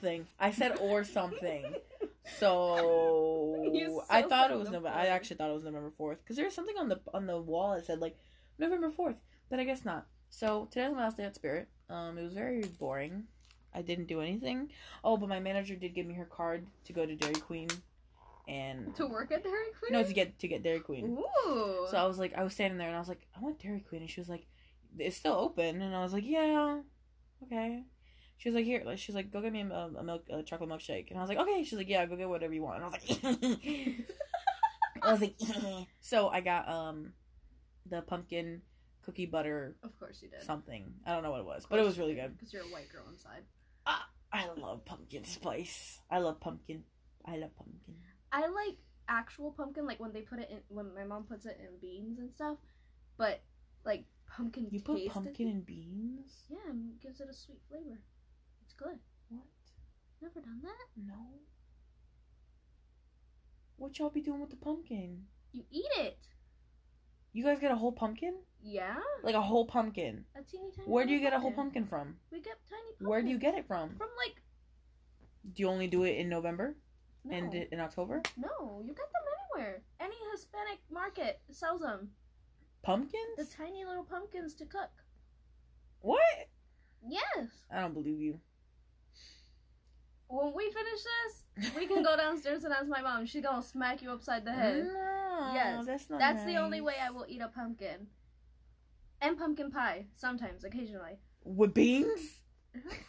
something. I said or something. So You I thought it was November. I actually thought it was November fourth because there was something on the on the wall that said like November fourth, but I guess not. So today's my last day at Spirit. Um, it was very boring. I didn't do anything. Oh, but my manager did give me her card to go to Dairy Queen, and To work at Dairy Queen? no, to get to get Dairy Queen. Ooh. So I was like, I was standing there and I was like, I want Dairy Queen, and she was like, it's still open, and I was like, yeah, okay. She was like, here, like, she's like, go get me a, a milk, a chocolate milkshake, and I was like, okay. She's like, yeah, go get whatever you want, and I was like, I was like, so I got um, the pumpkin cookie butter of course you did. something. I don't know what it was, but it was really good. Because you're a white girl inside. I love pumpkin spice. I love pumpkin. I love pumpkin. I like actual pumpkin, like when they put it in, when my mom puts it in beans and stuff. But, like, pumpkin You put pumpkin in beans? Yeah, it gives it a sweet flavor. Good. What? Never done that? No. What y'all be doing with the pumpkin? You eat it. You guys get a whole pumpkin? Yeah? Like a whole pumpkin. A teeny tiny Where do you get a whole pumpkin from? We get tiny pumpkins. Where do you get it from? From, like, Do you only do it in November no. and in October? No, you get them anywhere. Any Hispanic market sells them. Pumpkins? The tiny little pumpkins to cook. What? Yes. I don't believe you. When we finish this, we can go downstairs and ask my mom. She's gonna smack you upside the head. No, Yes, that's not. That's the only way I will eat a pumpkin. And pumpkin pie, sometimes, occasionally. With beans?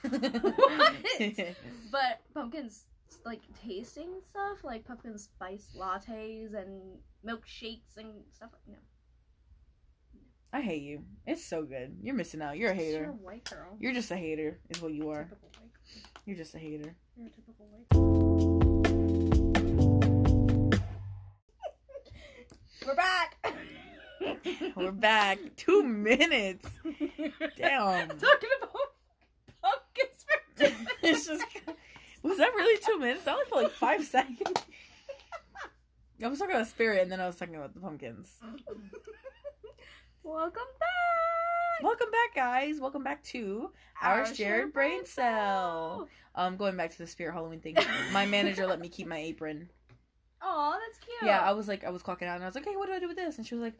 What? But pumpkins, like tasting stuff, like pumpkin spice lattes and milkshakes and stuff. No, I hate you. It's so good. You're missing out. You're a You're hater. a white girl. You're just a hater, is what you are. Typical white girl. You're just a hater. You're a typical white. We're back. We're back. Two minutes. Damn. Talking about pumpkins for dinner. it's just. Was that really two minutes? That was for like five seconds. I was talking about spirit, and then I was talking about the pumpkins. Welcome back. Welcome back, guys. Welcome back to our, shared brain cell. Um, going back to the spirit Halloween thing. My manager let me keep my apron. Oh, that's cute. Yeah, I was like, I was clocking out, and I was like, "Hey, what do I do with this?" And she was like,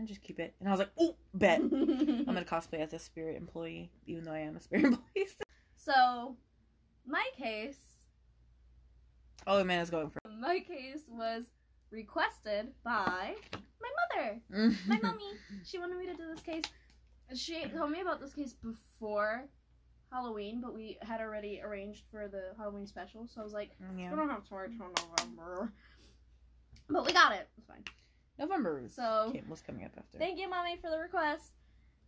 "I just keep it." And I was like, "Oh, bet." I'm gonna cosplay as a spirit employee, even though I am a spirit employee. so, my case, oh, man is going for. my case was requested by my mother, my mm. mommy. She wanted me to do this case. She told me about this case before Halloween, but we had already arranged for the Halloween special. So I was like, mm, yeah. we don't have to wait till November. But we got it. It's fine. November was, So- came- was coming up after. Thank you, mommy, for the request.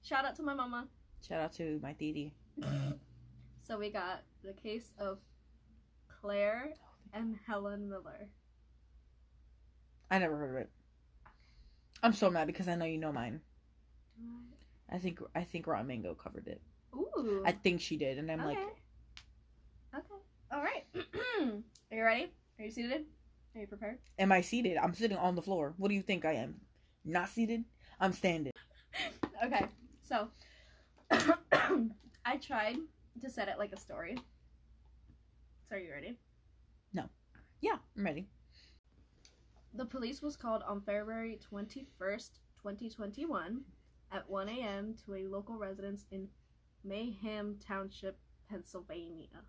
Shout out to my mama. Shout out to my Didi. So we got the case of Claire oh, and Helen Miller. I never heard of it. I'm so mad because I know you know mine. I think I think Rotten Mango covered it. Ooh. I think she did, and I'm okay. like, Okay. All right. Are you ready? Are you seated? Are you prepared? am I seated? I'm sitting on the floor. What do you think I am? Not seated? I'm standing. Okay. So I tried to set it like a story. So are you ready? No. Yeah, I'm ready. The police was called on February 21st, 2021 at 1 a.m. to a local residence in Manheim Township, Pennsylvania.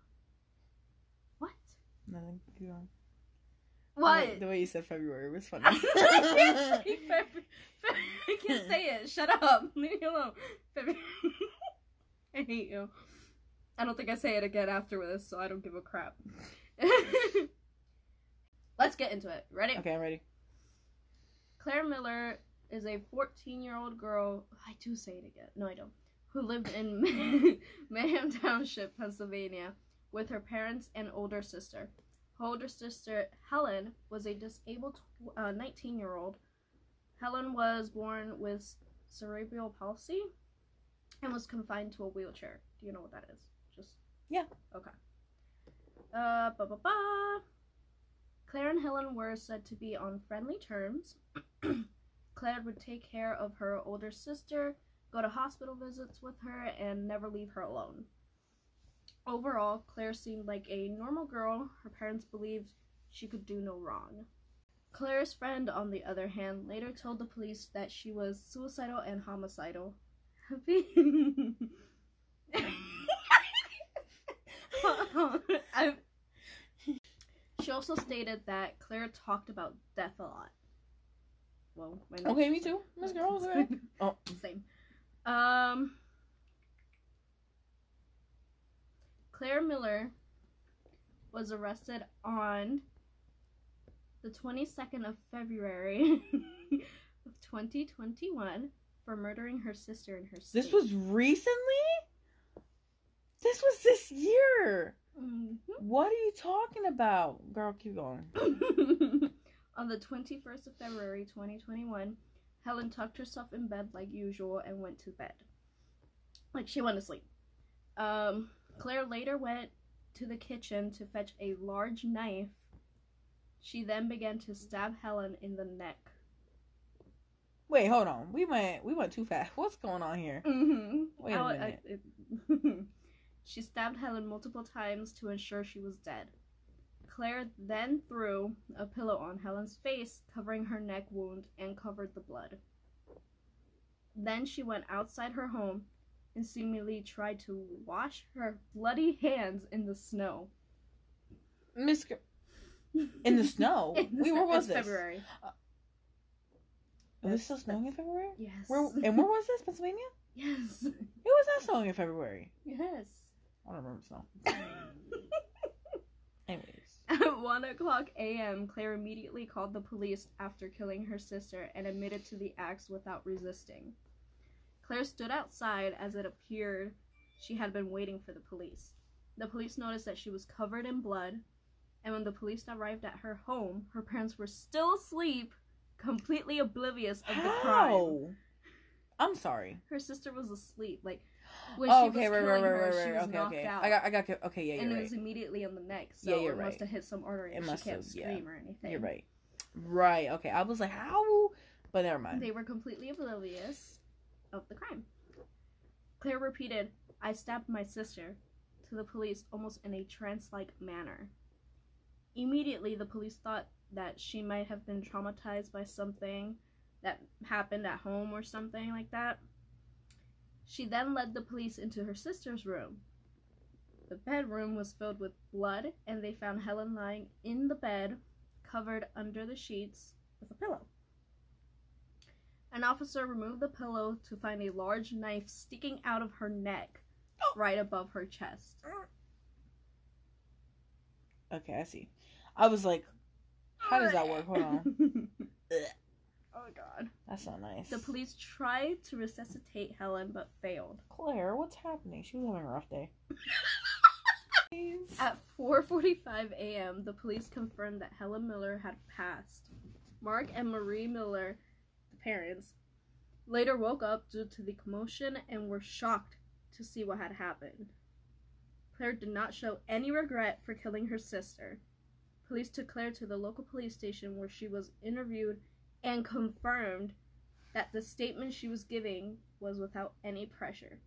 What? Nothing. Keep going. What? The way you said February was funny. I can't say February. I can't say it. Shut up. Leave me alone. February. I hate you. I don't think I say it again after this, so I don't give a crap. Let's get into it. Ready? okay, I'm ready. Claire Miller is a 14 year old girl. I do say it again. No, I don't. Who lived in Manheim Township, Pennsylvania, with her parents and older sister. Her older sister, Helen, was a disabled 19 year old. Helen was born with cerebral palsy and was confined to a wheelchair. Do you know what that is? Just. Yeah. Okay. Uh, ba ba ba. Claire and Helen were said to be on friendly terms. Claire would take care of her older sister, go to hospital visits with her, and never leave her alone. Overall, Claire seemed like a normal girl. Her parents believed she could do no wrong. Claire's friend, on the other hand, later told the police that she was suicidal and homicidal. She also stated that Claire talked about death a lot. Well, Okay, me too. Miss Girl, okay. Oh. Same. Um, Claire Miller was arrested on the 22nd of February of 2021 for murdering her sister in her sister. This was recently? This was this year. Mhm. What are you talking about? Girl, keep going. on the 21st of February 2021, Helen tucked herself in bed like usual and went to bed. Like she went to sleep. Um, Claire later went to the kitchen to fetch a large knife. She then began to stab Helen in the neck. Wait, hold on. We went we went too fast. What's going on here? Mm-hmm. Wait a minute. it- she stabbed Helen multiple times to ensure she was dead. Claire then threw a pillow on Helen's face, covering her neck wound and covered the blood. Then she went outside her home and seemingly tried to wash her bloody hands in the snow. Miss in the snow. In the Wait, where was this? February. Uh, was it still snowing in February? Yes. Where and where was this? Pennsylvania? yes. It was not snowing in February. Yes. I don't remember snow. Anyways. At 1 o'clock a.m., Claire immediately called the police after killing her sister and admitted to the acts without resisting. Claire stood outside as it appeared she had been waiting for the police. The police noticed that she was covered in blood, and when the police arrived at her home, her parents were still asleep, completely oblivious of the crime. How? I'm sorry. Her sister was asleep. Like, when Oh, okay, right, killing right, her, right, right. Okay, okay. out I got, I got. Okay, yeah, yeah. and you're it right. was immediately on the neck, so Yeah, you're it must have hit some artery It must she can't have, yeah. or anything. You're right. Right. Okay. I was like, how? But never mind. They were completely oblivious of the crime. Claire repeated, I stabbed my sister, to the police almost in a trance like manner. Immediately, the police thought that she might have been traumatized by something that happened at home or something like that. She then led the police into her sister's room. The bedroom was filled with blood, and they found Helen lying in the bed, covered under the sheets with a pillow. An officer removed the pillow to find a large knife sticking out of her neck, oh. right above her chest. Okay, I see. I was like, how does that work? Hold on. god. That's not nice. The police tried to resuscitate Helen but failed. Claire, what's happening? She was having a rough day. At 4:45 a.m., the police confirmed that Helen Miller had passed. Mark and Marie Miller, the parents, later woke up due to the commotion and were shocked to see what had happened. Claire did not show any regret for killing her sister. Police took Claire to the local police station where she was interviewed and confirmed that the statement she was giving was without any pressure.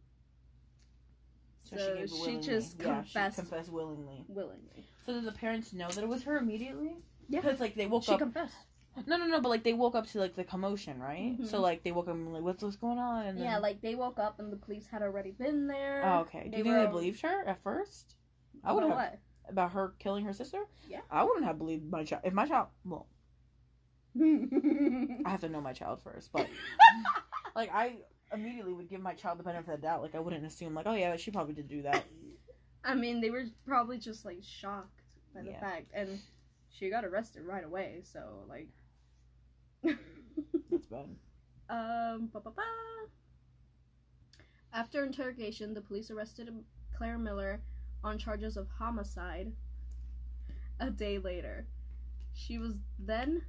So, it she willingly. just yeah, confessed She confessed willingly. willingly. So did the parents know that it was her immediately? Yeah. Because like they woke She up. She confessed. no, no, no. But like they woke up to like the commotion, right? Mhm. So like they woke up and like, what's what's going on? And then, Yeah, like they woke up and the police had already been there. Oh, okay. Do you think were- they believed her at first? I would have what? about her killing her sister. Yeah. I wouldn't have believed my child. If my child, well, I have to know my child first, but like I immediately would give my child the benefit of the doubt. Like I wouldn't assume like, oh yeah, she probably did do that. I mean, they were probably just like shocked by the Yeah. fact, and she got arrested right away. So like, That's bad. um, ba ba ba. After interrogation, the police arrested Claire Miller on charges of homicide. A day later, she was then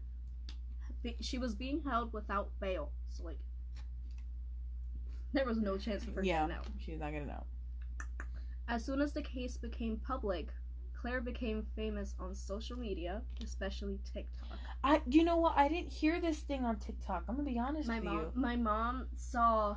be- she was being held without bail. So like, there was no chance for her Yeah. to out. She's not gonna know. As soon as the case became public, Claire became famous on social media, especially TikTok. I, you know what? I didn't hear this thing on TikTok. I'm gonna be honest My with mom, you. my mom saw,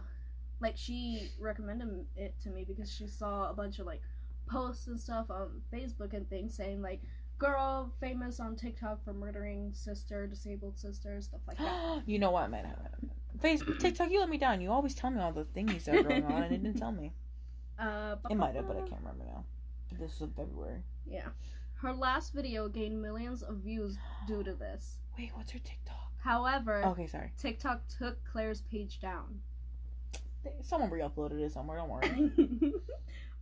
like, she recommended it to me because she saw a bunch of like posts and stuff on Facebook and things saying like girl famous on TikTok for murdering sister, disabled sister, stuff like that. you know what, man? Facebook, TikTok, you let me down. You always tell me all the things that are going on, and it didn't tell me. Uh, It might have, but I can't remember now. This was in February. Yeah. Her last video gained millions of views due to this. Wait, what's her TikTok? However, Okay, sorry. TikTok took Claire's page down. Someone re-uploaded it somewhere. Don't worry.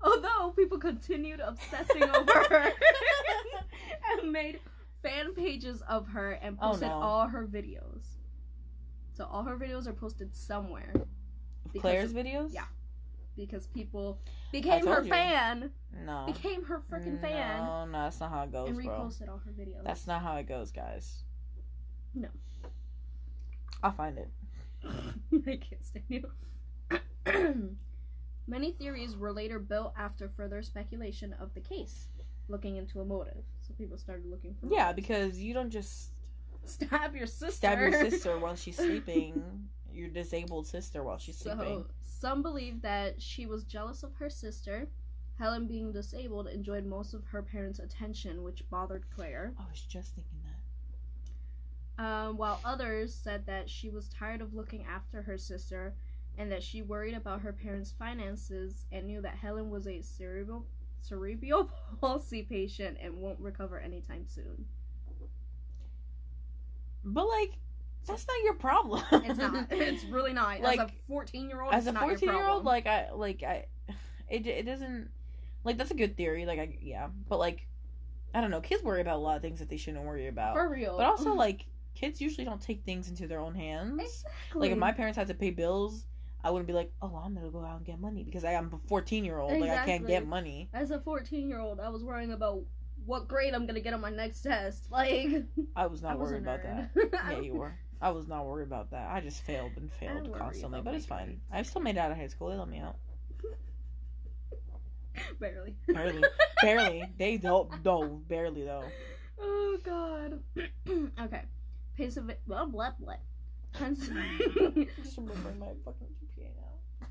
Although people continued obsessing over her and made fan pages of her and Oh, posted no. all her videos. So all her videos are posted somewhere Because Claire's of- videos? yeah. because people became her you. fan, No. became her freaking fan, No, no, that's not how it goes, and bro. reposted all her videos. That's not how it goes, guys. No. I'll find it. I can't stand you. Many theories were later built after further speculation of the case, looking into a motive. So people started looking for Yeah, motives. because you don't just stab your sister. stab your sister while she's sleeping. Your disabled sister while she's sleeping. So some believe that she was jealous of her sister. Helen, being disabled, enjoyed most of her parents' attention, which bothered Claire. I was just thinking that. Um, while others said that she was tired of looking after her sister and that she worried about her parents' finances and knew that Helen was a cerebral cerebral palsy patient and won't recover anytime soon. But like, that's not your problem. It's not. It's really not. Like, as a fourteen-year-old, As a it's not your fourteen year old, like I like I, it it doesn't like that's a good theory. Like I yeah, but like I don't know. Kids worry about a lot of things that they shouldn't worry about. for real. But also like kids usually don't take things into their own hands. exactly. Like if my parents had to pay bills, I wouldn't be like, oh, I'm gonna go out and get money because I am a 14 year old. Like I can't get money. as a fourteen-year-old, I was worrying about what grade I'm gonna get on my next test. Like I was I not was worried about that. Yeah, you were. I was not worried about that. I just failed and failed constantly, but it's fine. grades. I still made it out of high school. They let me out. Barely. Barely, barely. They don't. No, barely though. Oh god. okay. Pennsylvania. Blah blah blah. Pens- Just remembering my fucking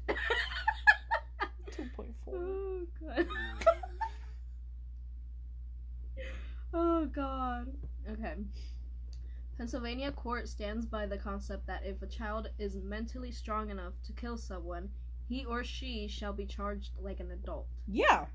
GPA now. Two point four. oh god. oh god. Okay. Pennsylvania court stands by the concept that if a child is mentally strong enough to kill someone, he or she shall be charged like an adult. Yeah.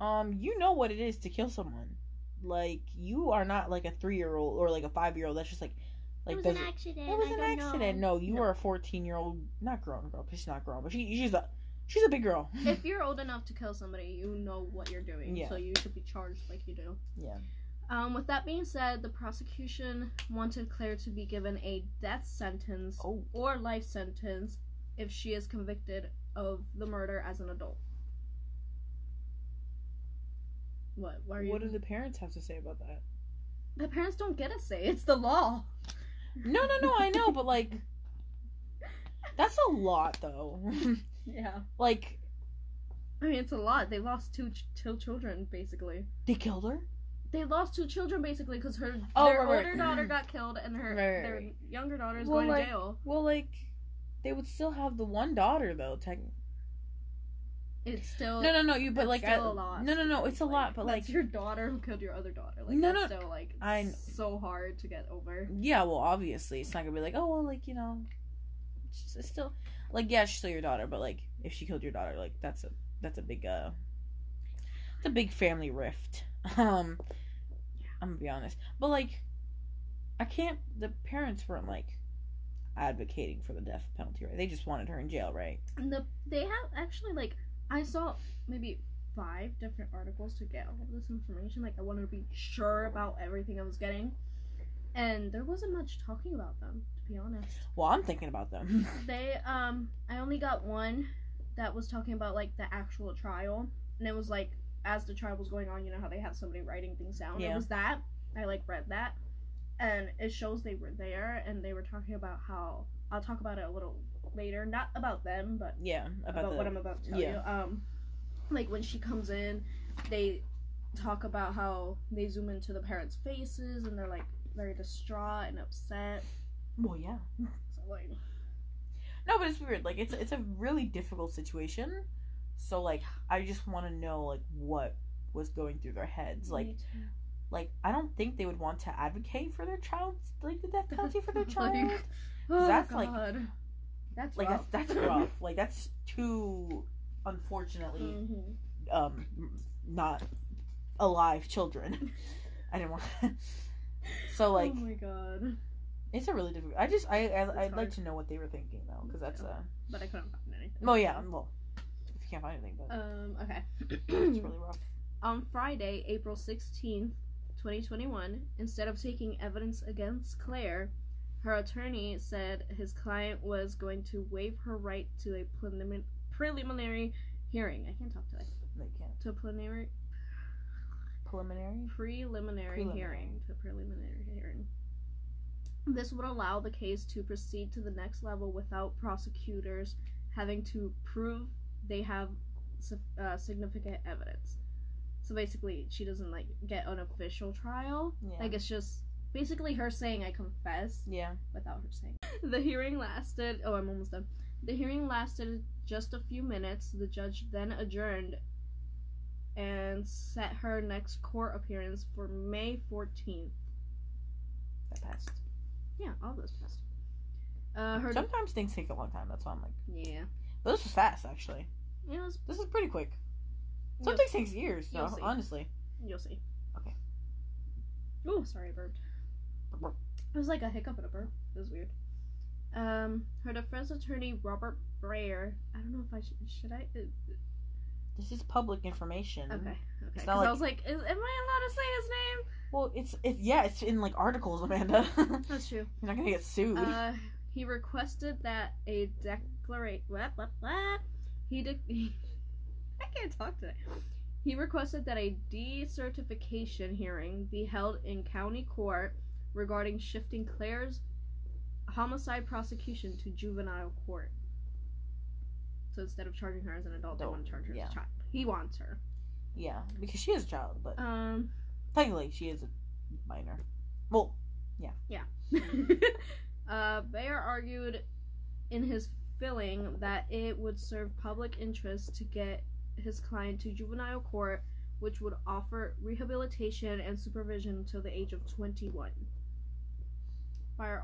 Um, you know what it is to kill someone. Like you are not like a three year old or like a five year old. That's just like like does it- accident. It was an accident. No, you No. were a fourteen year old, not grown girl. 'cause She's not grown, but she she's a she's a big girl. If you're old enough to kill somebody, you know what you're doing. Yeah. So you should be charged like you do. yeah. Um, with that being said, the prosecution wanted Claire to be given a death sentence Oh. or life sentence if she is convicted of the murder as an adult. What? Why are you? What do the parents have to say about that? the parents don't get a say. It's the law. No, no, no. I know, but like, that's a lot though. Yeah. like I mean, it's a lot. They lost two ch- two children basically. they killed her. They lost two children basically because her Oh, their right, right. older daughter got killed and her Right, right, their younger daughter is Well, going like- to jail. Well, like, they would still have the one daughter though. Technically. It's still No, no, no. You, but like, still I, a lot. no, no, no. It's a lot, but like, your daughter who killed your other daughter. Like No, that's no, still like I so hard to get over. yeah. Well, obviously, it's not gonna be like, oh, well, like you know, it's, it's still like, yeah, she's still your daughter, but like, if she killed your daughter, like, that's a that's a big uh, it's a big family rift. Um, I'm gonna be honest, but like, I can't. The parents weren't like advocating for the death penalty, right? They just wanted her in jail, right? And the they have actually like I saw maybe five different articles to get all of this information. Like I wanted to be sure about everything I was getting, and there wasn't much talking about them to be honest. Well, I'm thinking about them. They um I only got one that was talking about like the actual trial, and it was like as the trial was going on, you know how they have somebody writing things down. Yeah. It was that I like read that, and it shows they were there, and they were talking about how I'll talk about it a little later, not about them, but yeah, about, about, the, what I'm about to tell yeah. you. Um, like when she comes in, they talk about how they zoom into the parents' faces and they're like very distraught and upset. Well, yeah. So like, No, but it's weird. Like it's it's a really difficult situation So like, I just want to know like what was going through their heads. Like, like I don't think they would want to advocate for their child's like the death penalty for their Like, child. oh, that's, like- God. That's like rough. that's that's rough. like that's too unfortunately Mhm. um not alive children. I didn't want. so like oh my god. it's a really difficult. I just I, I I'd like to know what they were thinking though because that's uh. But I couldn't find anything. Oh yeah, well, if you can't find anything, but Um. Okay. it's really rough. On Friday, April 16th, 2021, instead of taking evidence against Claire, her attorney said his client was going to waive her right to a prelimin- preliminary hearing. I can't talk today. They can't To a preliminary preliminary. preliminary, Preliminary. hearing. To a preliminary hearing. This would allow the case to proceed to the next level without prosecutors having to prove they have uh, significant evidence. So basically, she doesn't like get an official trial. Yeah. Like it's just basically her saying I confess Yeah. without her saying. The hearing lasted. Oh, I'm almost done. The hearing lasted just a few minutes. The judge then adjourned and set her next court appearance for May 14th. That passed. Yeah, all those passed. Uh, her. Sometimes things take a long time. That's why I'm like. yeah. But this was fast, actually. It was. This is pretty quick. Some things takes years, you'll honestly. you'll see. Okay. Oh, sorry, I burped. It was like a hiccup and a burp. It was weird. Um, her defense attorney Robert Breyer. I don't know if I should. Should I? uh, This is public information. Okay. Okay. It's Because not I was like, is, am I allowed to say his name? Well, it's it, yeah, it's in like articles, Amanda. That's true. You're not gonna get sued. Uh, he requested that a declaration. What? What? What? He de- I can't talk today. He requested that a decertification hearing be held in county court regarding shifting Claire's homicide prosecution to juvenile court. So instead of charging her as an adult, they want to charge her yeah. as a child. He wants her. yeah, because she is a child, but Um. technically she is a minor. Well, yeah. Yeah. uh, Bayer argued in his filling that it would serve public interest to get his client to juvenile court, which would offer rehabilitation and supervision until the age of 21.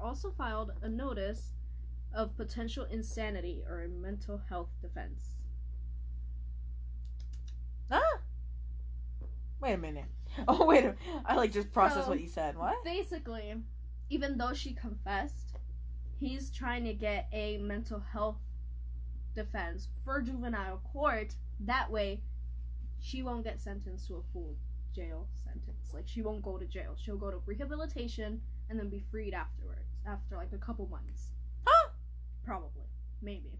Also filed a notice of potential insanity or a mental health defense. ah. Wait a minute. Oh wait a I like just processed So- what you said. What? Basically, even though she confessed, he's trying to get a mental health defense for juvenile court. That way, she won't get sentenced to a full jail sentence. Like, she won't go to jail. She'll go to rehabilitation and then be freed afterwards, after like a couple months. Huh? Probably. Maybe.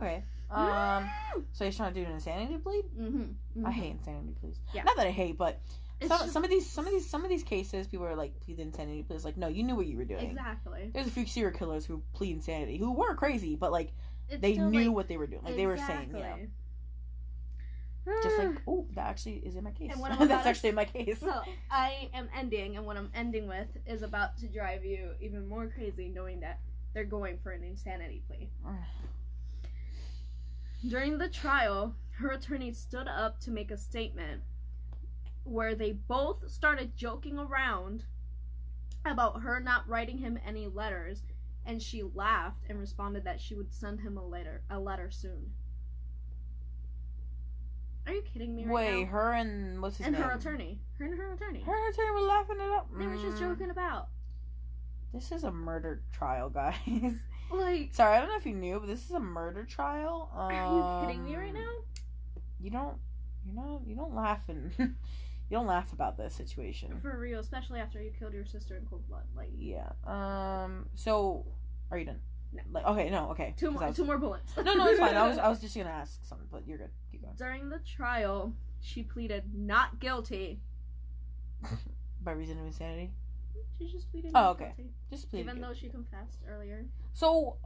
Okay. Um. So he's trying to do an insanity plea. mm-hmm. I hate insanity pleas. Yeah. Not that I hate, but It's some, just- some of these some of these some of these cases people are like plead insanity pleas like no you knew what you were doing Exactly. there's a few serial killers who plead insanity who were crazy but like It's they still, knew like, what they were doing like they were saying yeah exactly. Just like oh that actually is in my case And what that's actually in my case So I am ending, and what I'm ending with is about to drive you even more crazy, knowing that they're going for an insanity plea. During the trial, her attorney stood up to make a statement where they both started joking around about her not writing him any letters, and she laughed and responded that she would send him a letter, a letter soon. Are you kidding me right wait now? her and what's his and name her attorney, her and her attorney. her attorney were laughing it up They were just Mm, joking about. this is a murder trial guys Like, sorry I don't know if you knew but this is a murder trial are you kidding me right Um, now? you don't you know you don't laugh and you don't laugh about this situation For real, especially after you killed your sister in cold blood. Like, Yeah. Um. So, are you done? Like, okay, no, okay. two more, was- two more bullets. No, no, it's fine. I was, I was just gonna ask something, but you're good. Keep going. During the trial, she pleaded not guilty. By reason of insanity. She just pleaded Oh, okay. guilty, Just plead. even guilty. though she confessed earlier. So,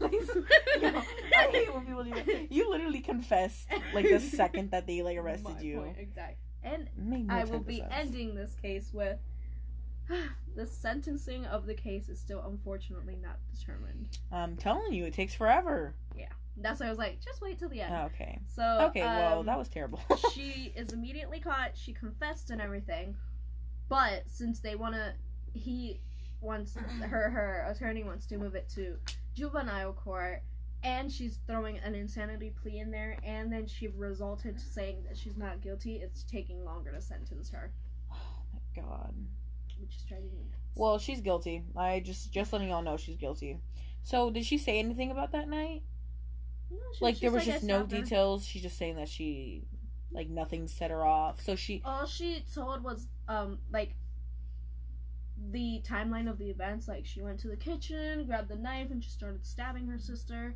you know, I hate when people do that. You literally confessed like the second that they like arrested My you. point, exactly. And I will be sense. ending this case with the sentencing of the case is still unfortunately not determined. I'm telling you, it takes forever. Yeah. That's why I was like, just wait till the end. Okay. So Okay. well, um, that was terrible. she is immediately caught. She confessed and everything, but since they want to, he wants her her attorney wants to move it to juvenile court, and she's throwing an insanity plea in there, and then she resulted to saying that she's not guilty. It's taking longer to sentence her, oh my god. Which is driving me nuts. Well, she's guilty. I just just letting y'all know she's guilty. So, did she say anything about that night? No, she- Like there was I just no details. She's just saying that she like nothing set her off. So she all she told was um like the timeline of the events like she went to the kitchen grabbed the knife and she started stabbing her sister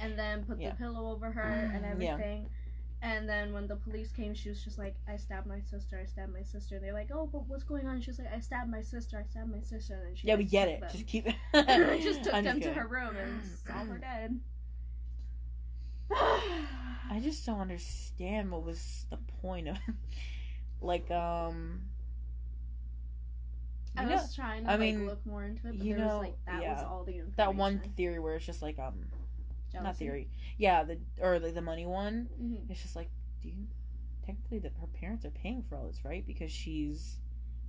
and then put Yeah. the pillow over her and Yeah. And then when the police came she was just like i stabbed my sister i stabbed my sister And they're like oh but what's going on she was like i stabbed my sister i stabbed my sister and then she yeah, we get it. them. Just keep. It just took I'm them to her room and saw her dead I just don't understand what was the point of like um I know, was trying to I like mean, look more into it, but you there know, was like that was all the information. that one theory where it's just like um not theory. Yeah, the or like the money one. Mhm. It's just like do you technically that her parents are paying for all this, right? Because she's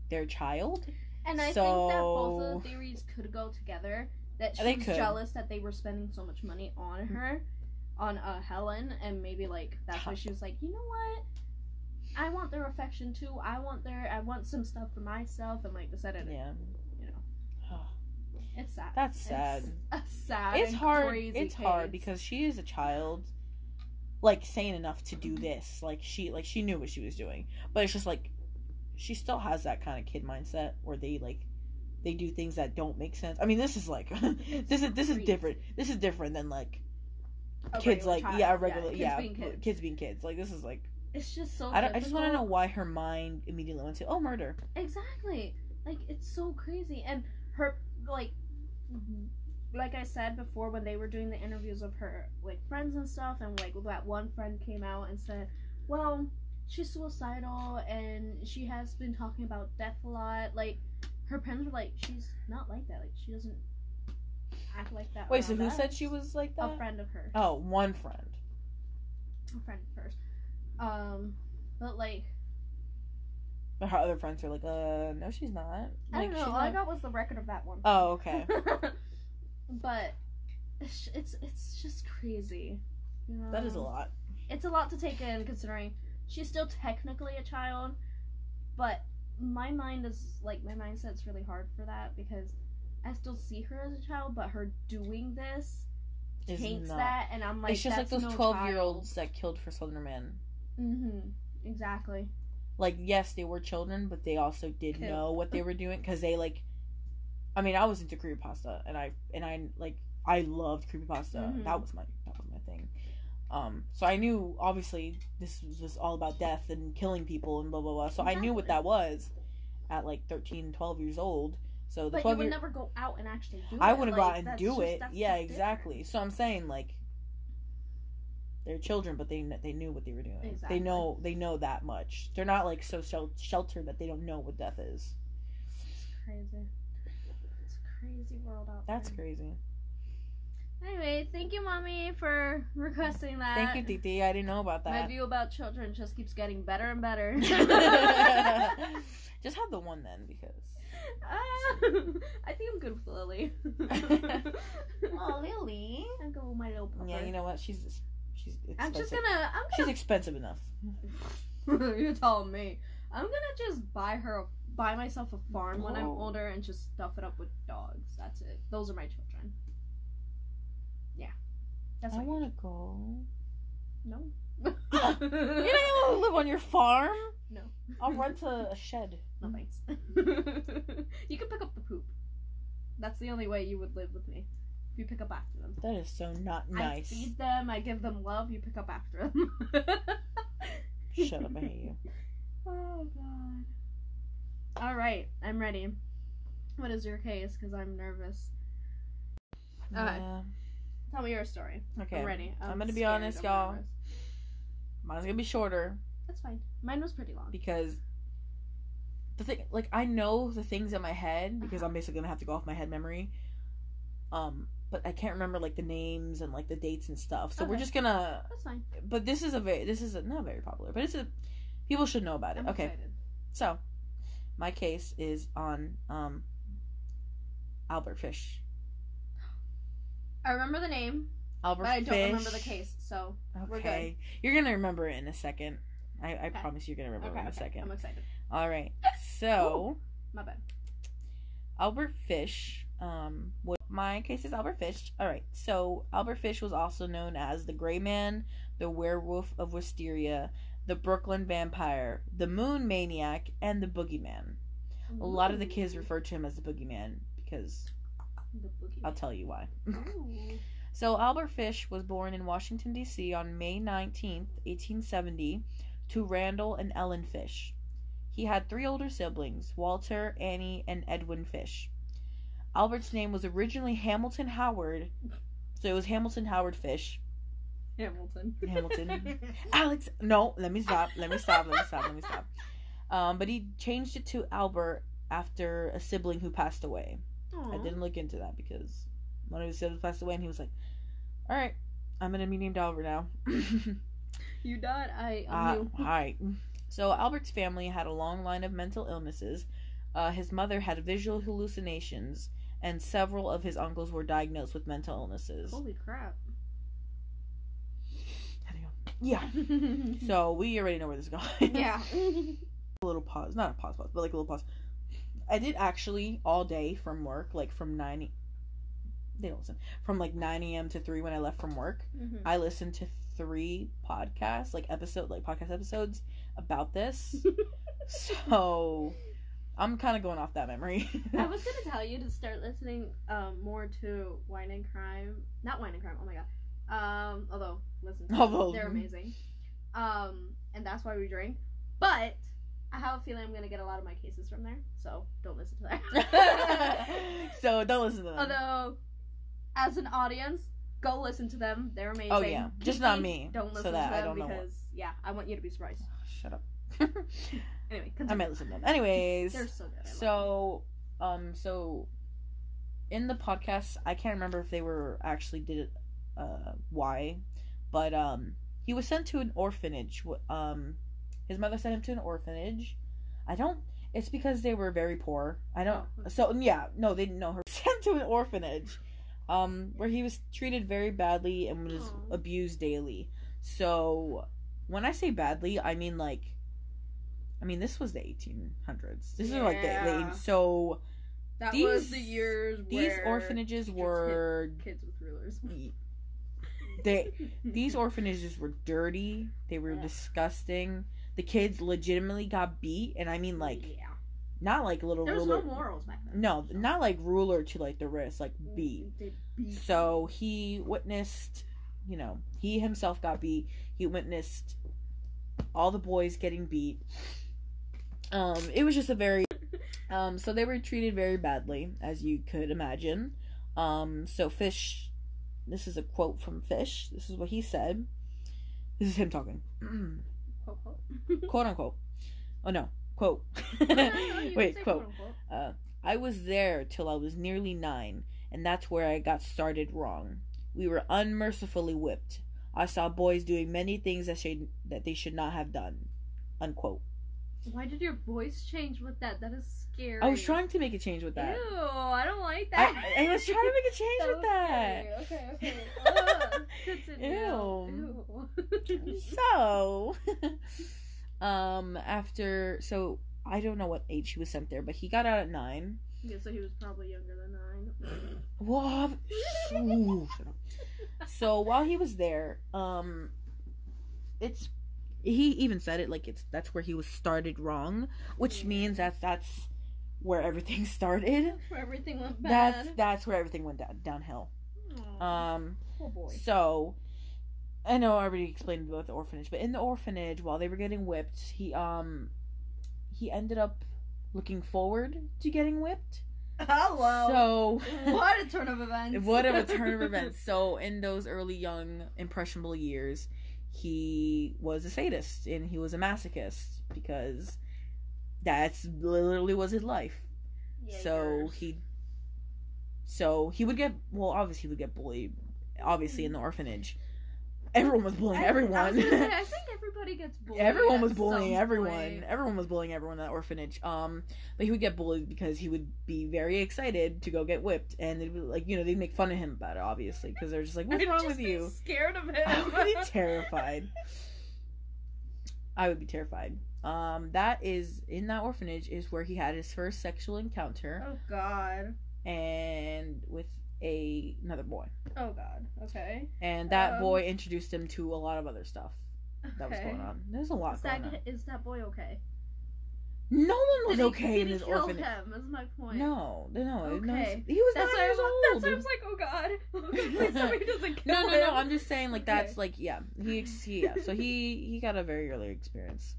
their child. And I think that both of the theories could go together. That she They was could. jealous that they were spending so much money on her, on uh, Helen, and maybe like that's why she was like, you know what, I want their affection too. I want their, I want some stuff for myself, and like decided, Yeah. It's sad. That's sad. It's sad. it's and hard Crazy it's hard because she is a child like sane enough to do this like she like she knew what she was doing but it's just like she still has that kind of kid mindset where they like they do things that don't make sense i mean this is like this is this is different this is different than like A kids like child. yeah regular kids yeah, being kids. kids being kids like this is like It's just so. I, I just want to know why her mind immediately went to oh murder Exactly. Like it's so crazy, and her like, like I said before, when they were doing the interviews of her like friends and stuff, and like that one friend came out and said, "Well, she's suicidal, and she has been talking about death a lot." Like, her parents were like, "She's not like that. Like, she doesn't act like that." wait so who said she was like that A friend of hers. oh one friend A friend of hers. Um, but like, but her other friends are like uh no she's not I like don't know. All I got was the record of that one. oh okay but it's, it's it's just crazy. You know? that is a lot It's a lot to take in considering she's still technically a child, but my mind is like my mindset's really hard for that because I still see her as a child, but her doing this Is taints not. that, and I'm like, it's just like those no 12 year olds that killed for Slender Man. Mm-hmm. Exactly. Like, yes, they were children, but they also did know what they were doing because they like. I mean, I was into creepypasta, and I and I like I loved creepypasta. Mhm. That was my that was my thing. Um, so I knew obviously this was just all about death and killing people and blah blah blah. So I knew what that was at like 13, 12 years old. So the But you would year never go out and actually do it. I wouldn't go out and do just- it. Yeah, exactly. So I'm saying like they're children, but they they knew what they were doing. Exactly. They know they know that much. They're not like so sheltered that they don't know what death is. It's crazy. It's a crazy world out That's there. crazy. Anyway, thank you, mommy, for requesting that. Thank you, Titi. I didn't know about that. My view about children just keeps getting better and better. Just have the one then, because Ah, I think I'm good with Lily. Oh, Lily. I'll go with my little pupper. Yeah, you know what? She's she's expensive. I'm just gonna. I'm She's expensive enough. You're telling me. I'm gonna just buy her, buy myself a farm when I'm older and just stuff it up with dogs. That's it. Those are my children. Yeah, that's I want to go. no. You're not gonna live on your farm. No. I'll rent a, a shed. No thanks. you can pick up the poop. That's the only way you would live with me. You pick up after them. That is so not nice. I feed them, I give them love, you pick up after them. Shut up, I hate you. Oh god. Alright, I'm ready. What is your case? Because I'm nervous. Okay. Yeah. Tell me your story. Okay. I'm ready. I'm gonna be honest, y'all. nervous. Mine's gonna be shorter That's fine. Mine was pretty long. because the thing, like, I know the things in my head because I'm basically gonna have to go off my head memory. Um, but I can't remember like the names and like the dates and stuff. So we're just gonna. That's fine. But this is a very this is a, not very popular, but it's a people should know about it. I'm okay, excited. so my case is on um Albert Fish. I remember the name, Albert but I don't Fish. remember the case. So we're good. Okay, you're gonna remember it in a second. I, I Okay. promise you're gonna remember okay, it in a okay. second. I'm excited. All right, so. My bad. Albert Fish. Um, what my case is Albert Fish. All right. So Albert Fish was also known as the Gray Man, the Werewolf of Wisteria, the Brooklyn Vampire, the Moon Maniac, and the Boogeyman. A lot of the kids refer to him as the Boogeyman because The boogie. I'll tell you why. So Albert Fish was born in Washington D.C. on May 19th, 1870, to Randall and Ellen Fish. He had three older siblings, Walter, Annie, and Edwin Fish. Albert's name was originally Hamilton Howard, so it was Hamilton Howard Fish. Hamilton. Hamilton. Alex, no, let me stop. Let me stop. Let me stop. Let me stop. Um, but he changed it to Albert after a sibling who passed away. Aw. I didn't look into that because one of his siblings passed away, and he was like, "All right, I'm gonna be named Albert now." You died. I. Uh, I'm all right. So Albert's family had a long line of mental illnesses. Uh, his mother had visual hallucinations, and several of his uncles were diagnosed with mental illnesses. Holy crap. Yeah. So we already know where this is going. yeah. a little pause, not a pause, pause, but like a little pause. I did actually all day from work, like from nine. They don't listen from like nine a.m. to three when I left from work. Mhm. I listened to three podcasts, like episode, like podcast episodes about this. so I'm kind of going off that memory. I was gonna tell you to start listening um more to Wine and Crime, not Wine and Crime. Oh my god. Um, although listen, to. Although- they're amazing. Um, and that's why we drink. But I have a feeling I'm gonna get a lot of my cases from there, so don't listen to that. so don't listen to them. Although, as an audience, go listen to them. They're amazing. Oh, yeah. Just not me, Don't so listen that to I them don't know because yeah, I want you to be surprised. Shut up. Anyway, I might listen to them. Anyways, They're so good. Them. So, um, so in the podcast, I can't remember if they were actually did it, uh, why, but um, he was sent to an orphanage. Um, his mother sent him to an orphanage. I don't. It's because they were very poor. I don't. Oh, okay. So yeah, no, they didn't know her. Sent to an orphanage, um, where he was treated very badly and was Aw. abused daily. So when I say badly, I mean like. I mean, this was the 1800s. This is like the, Yeah. the so that these- was the years these orphanages were kids with rulers. they these orphanages were dirty. They were Yeah. disgusting. The kids legitimately got beat, and I mean like yeah. not like little There was ruler. no morals back then. No, so- not like ruler to like the wrist, like beat. Beat So he witnessed, you know, he himself got beat. He witnessed all the boys getting beat. Um, it was just a very, um, so they were treated very badly, as you could imagine. Um, so Fish, this is a quote from Fish. This is what he said. This is him talking, Quote, quote. quote unquote. Oh no, quote. No, no, no, Wait, quote. Uh, I was there till I was nearly nine, and that's where I got started wrong. We were unmercifully whipped. I saw boys doing many things that should that they should not have done. Unquote. Why did your voice change with that? That is scary. I was trying to make a change with that. Ew, I don't like that. I was trying to make a change with that. Okay, okay. Ugh, good to know. Ew. Ew. So, um, after so I don't know what age he was sent there, but he got out at nine. yeah, so he was probably younger than nine. What? Ooh, so while he was there, um, it's he even said it like it's that's where he was started wrong, which Yeah. means that that's where everything started. Where everything went bad. That's that's where everything went down downhill. Aw, Um, poor boy. so I know I already explained about the orphanage, but in the orphanage, while they were getting whipped, he um he ended up looking forward to getting whipped. Hello. So what a turn of events. what a turn of events. So in those early young impressionable years, he was a sadist and he was a masochist because that's literally was his life. So Yikers. he So he would get well, obviously he would get bullied, obviously in the orphanage. Everyone was bullying I- I everyone. gonna say, I think everybody gets bullied. everyone was bullying everyone. point. Everyone was bullying everyone in that orphanage. Um, but he would get bullied because he would be very excited to go get whipped, and they'd be like, you know, they'd make fun of him about it, obviously, because they're just like, "What's I'd wrong with you?" Scared of him. I would be terrified. I would be terrified. Um, that is in that orphanage is where he had his first sexual encounter, oh God. and with a another boy, Oh God. Okay. and that Um, boy introduced him to a lot of other stuff that was going on. There's a lot Is going that on. is that boy okay? No one was Did he- okay did in he this kill orphanage. him? Is my point. No, no, no. He was That's nine why, I years was, that's why I was like, oh God. Okay, please tell doesn't kill no, no, him. no. I'm just saying, like that's Okay. like yeah. He, he yeah. So he he got a very early experience.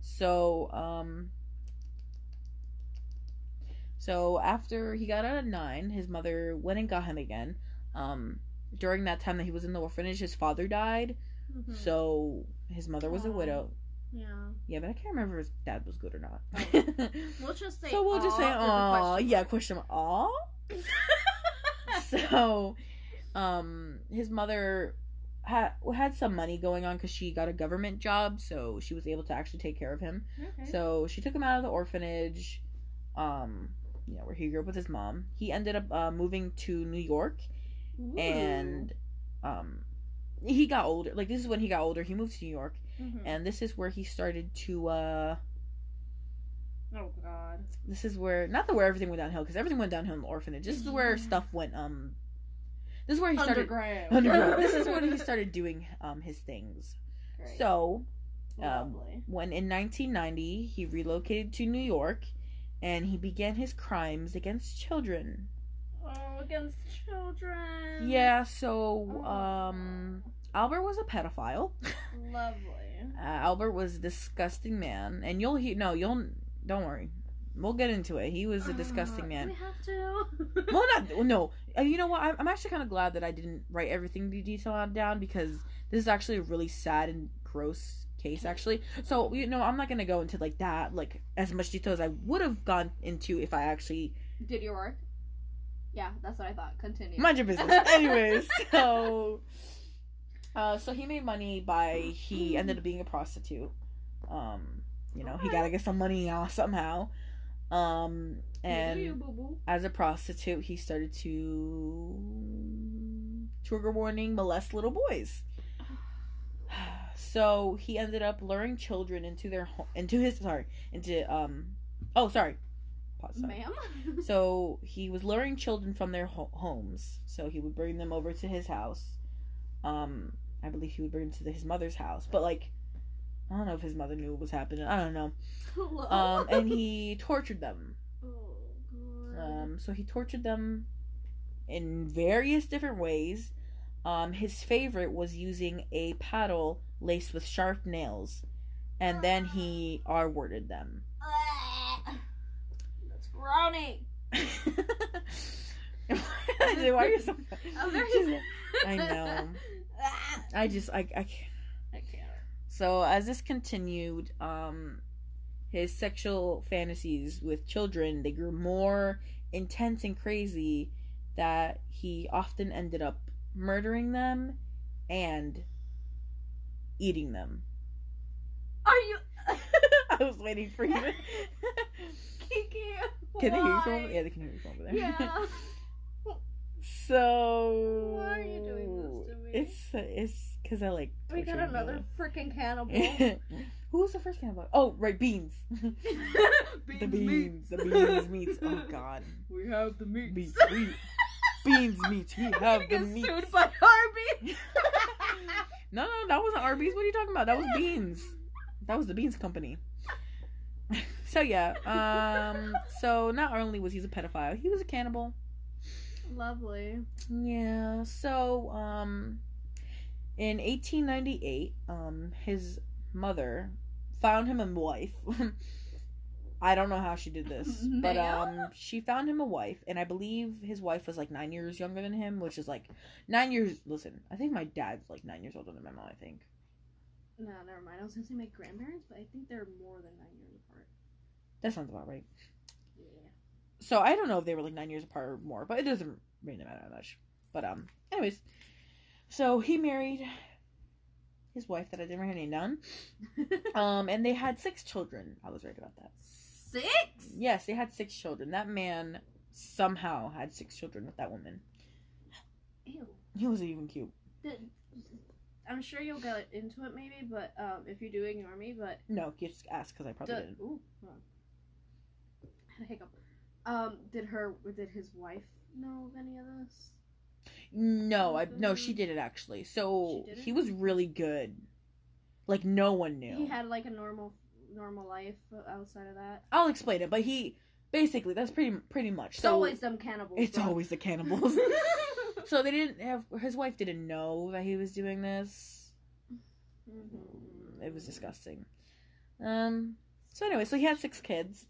So um. So after he got out at nine, his mother went and got him again. Um, during that time that he was in the orphanage, his father died. Mhm. So his mother was a widow. yeah. Yeah, but I can't remember if his dad was good or not. We'll just say. so we'll just say, "Aw" with a "Aw, question yeah." Question. Aw. so um his mother had had some money going on because she got a government job so she was able to actually take care of him Okay. so she took him out of the orphanage um you know where he grew up with his mom he ended up uh, moving to new york Ooh. and um he got older like this is when he got older he moved to new york Mhm. and this is where he started to uh oh God. this is where not the where everything went downhill because everything went downhill in the orphanage this is where stuff went um this is where he started Underground. underground. this is when he started doing um his things. Great. So um, Lovely. when in 1990 he relocated to New York, and he began his crimes against children. Oh, against children. Yeah. So Oh. um, Albert was a pedophile. Lovely. Uh, Albert was a disgusting man, and you'll hear. No, you'll. Don't worry. We'll get into it. He was a disgusting Uh, man. We have to. well, not no. Uh, You know what? I'm, I'm actually kind of glad that I didn't write everything in detail down because this is actually a really sad and gross case, actually. So you know, I'm not gonna go into like that, like as much detail as I would have gone into if I actually Did your work? Yeah, that's what I thought. Continue. mind your business. Anyways, so uh, so he made money by he ended up being a prostitute. Um, you know, he gotta get some money uh, somehow. Um, and you, as a prostitute, he started to trigger warning molest little boys. So he ended up luring children into their home, into his sorry, into um, oh sorry, Pause, sorry. Ma'am. So he was luring children from their ho- homes. So he would bring them over to his house. Um, I believe he would bring them to his mother's house, but like, I don't know if his mother knew what was happening. I don't know. Hello. Um, and he tortured them. Oh god. Um, so he tortured them in various different ways. Um, his favorite was using a paddle laced with sharp nails, and then he R worded them. That's brownie. Why are you so? I'm I know. I just I I can't. I can't. So as this continued, um, his sexual fantasies with children they grew more intense and crazy. That he often ended up murdering them and eating them. Are you I was waiting for you. to- Kiki? can they hear you from over? Yeah, they can hear you from over there. Yeah. so Why are you doing this to me? It's it's because I like. We got another freaking cannibal. Who was the first cannibal? Oh, right, beans. the beans, the beans meats. Oh God, We have the meat. beans, we, beans meats. We have the meats. sued by Arby's. no, no, that wasn't Arby's. What are you talking about? That was Beans. That was the Beans Company. so yeah, um, so not only was he a pedophile, he was a cannibal. Lovely. Yeah. So, um, in 1898, um, his mother found him a wife. I don't know how she did this, but um, she found him a wife, and I believe his wife was like nine years younger than him, which is like nine years. Listen, I think my dad's like nine years older than my mom. I think No, never mind. I was gonna say my grandparents, but I think they're more than nine years apart. that sounds about right. Yeah. so I don't know if they were like nine years apart or more, but it doesn't really matter that much. But um, anyways, so he married his wife that I didn't write her name down. Um, and they had six children. I was right about that. Six? Yes, they had six children. That man somehow had six children with that woman. Ew. He wasn't even cute. I'm sure you'll get into it maybe, but um, if you do, ignore me. But No, you just ask because I probably did, didn't. ooh, hold on. I had a hiccup. Um, did her? Did his wife know of any of this? No, I no, she did it actually. So She did it? he was really good. Like no one knew. He had like a normal, normal life outside of that. I'll explain it, but he basically that's pretty pretty much. It's So always them cannibals. it's bro. always the cannibals. so they didn't have his wife didn't know that he was doing this. Mhm. It was disgusting. Um. So anyway, so he had six kids.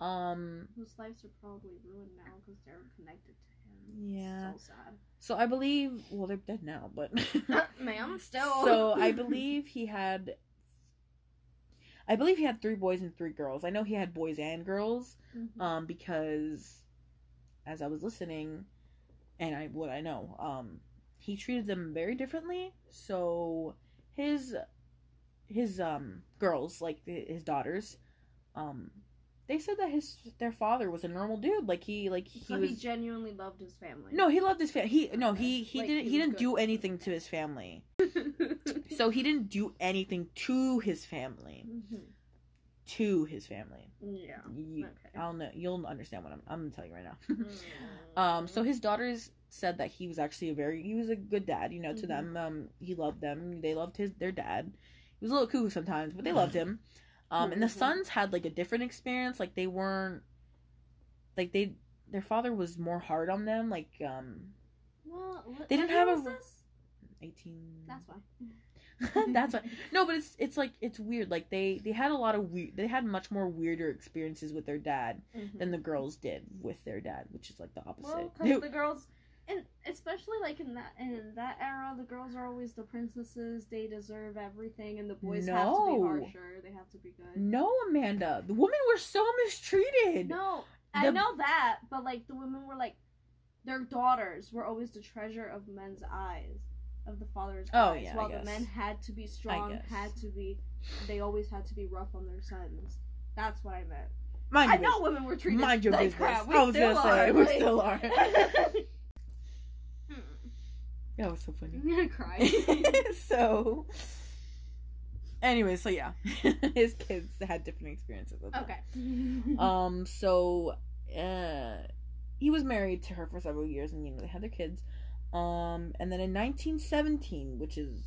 Um. Whose lives are probably ruined now because they're connected to him. Yeah. So sad. So I believe. Well, they're dead now, but. Ma'am, still. so I believe he had. I believe he had three boys and three girls. I know he had boys and girls. Mhm. um, because as I was listening, and I what I know, um, he treated them very differently. So his his um girls, like his daughters, um, they said that his their father was a normal dude. Like he like he so was. he genuinely loved his family. no, he loved his family. He no, he he Like, didn't he he didn't good. do anything to his family. So he didn't do anything to his family. Mhm. To his family. Yeah. You, Okay. I'll know. You'll understand what I'm. I'm gonna tell you right now. Mm. Um, so his daughters said that he was actually a very he was a good dad, you know, to Mhm. them. Um, he loved them. They loved his their dad. He was a little cuckoo sometimes, but they loved him. Um, and the Mhm. sons had like a different experience. Like they weren't like they their father was more hard on them. Like um, Well, what, They didn't have a- this? eighteen. That's why. That's why. No, but it's it's like it's weird. Like they they had a lot of weird. They had much more weirder experiences with their dad Mhm. than the girls did with their dad, which is like the opposite. Well, because the girls, and especially like in that in that era, the girls are always the princesses. They deserve everything, and the boys have to be harsher. They have to be good. no, Amanda, the women were so mistreated. No, I know that, but like the women were like, their daughters were always the treasure of men's eyes, of the father's Oh, eyes. yeah, while the men had to be strong, had to be, they always had to be rough on their sons. That's what I meant. Mind I your know women were treated Mind your like business. crap. We I was gonna say, are. we still are. That was so funny. I'm gonna cry. so, anyway, so yeah, his kids had different experiences with okay. Um, so, uh, he was married to her for several years, and you know they had their kids. Um, and then in 1917, which is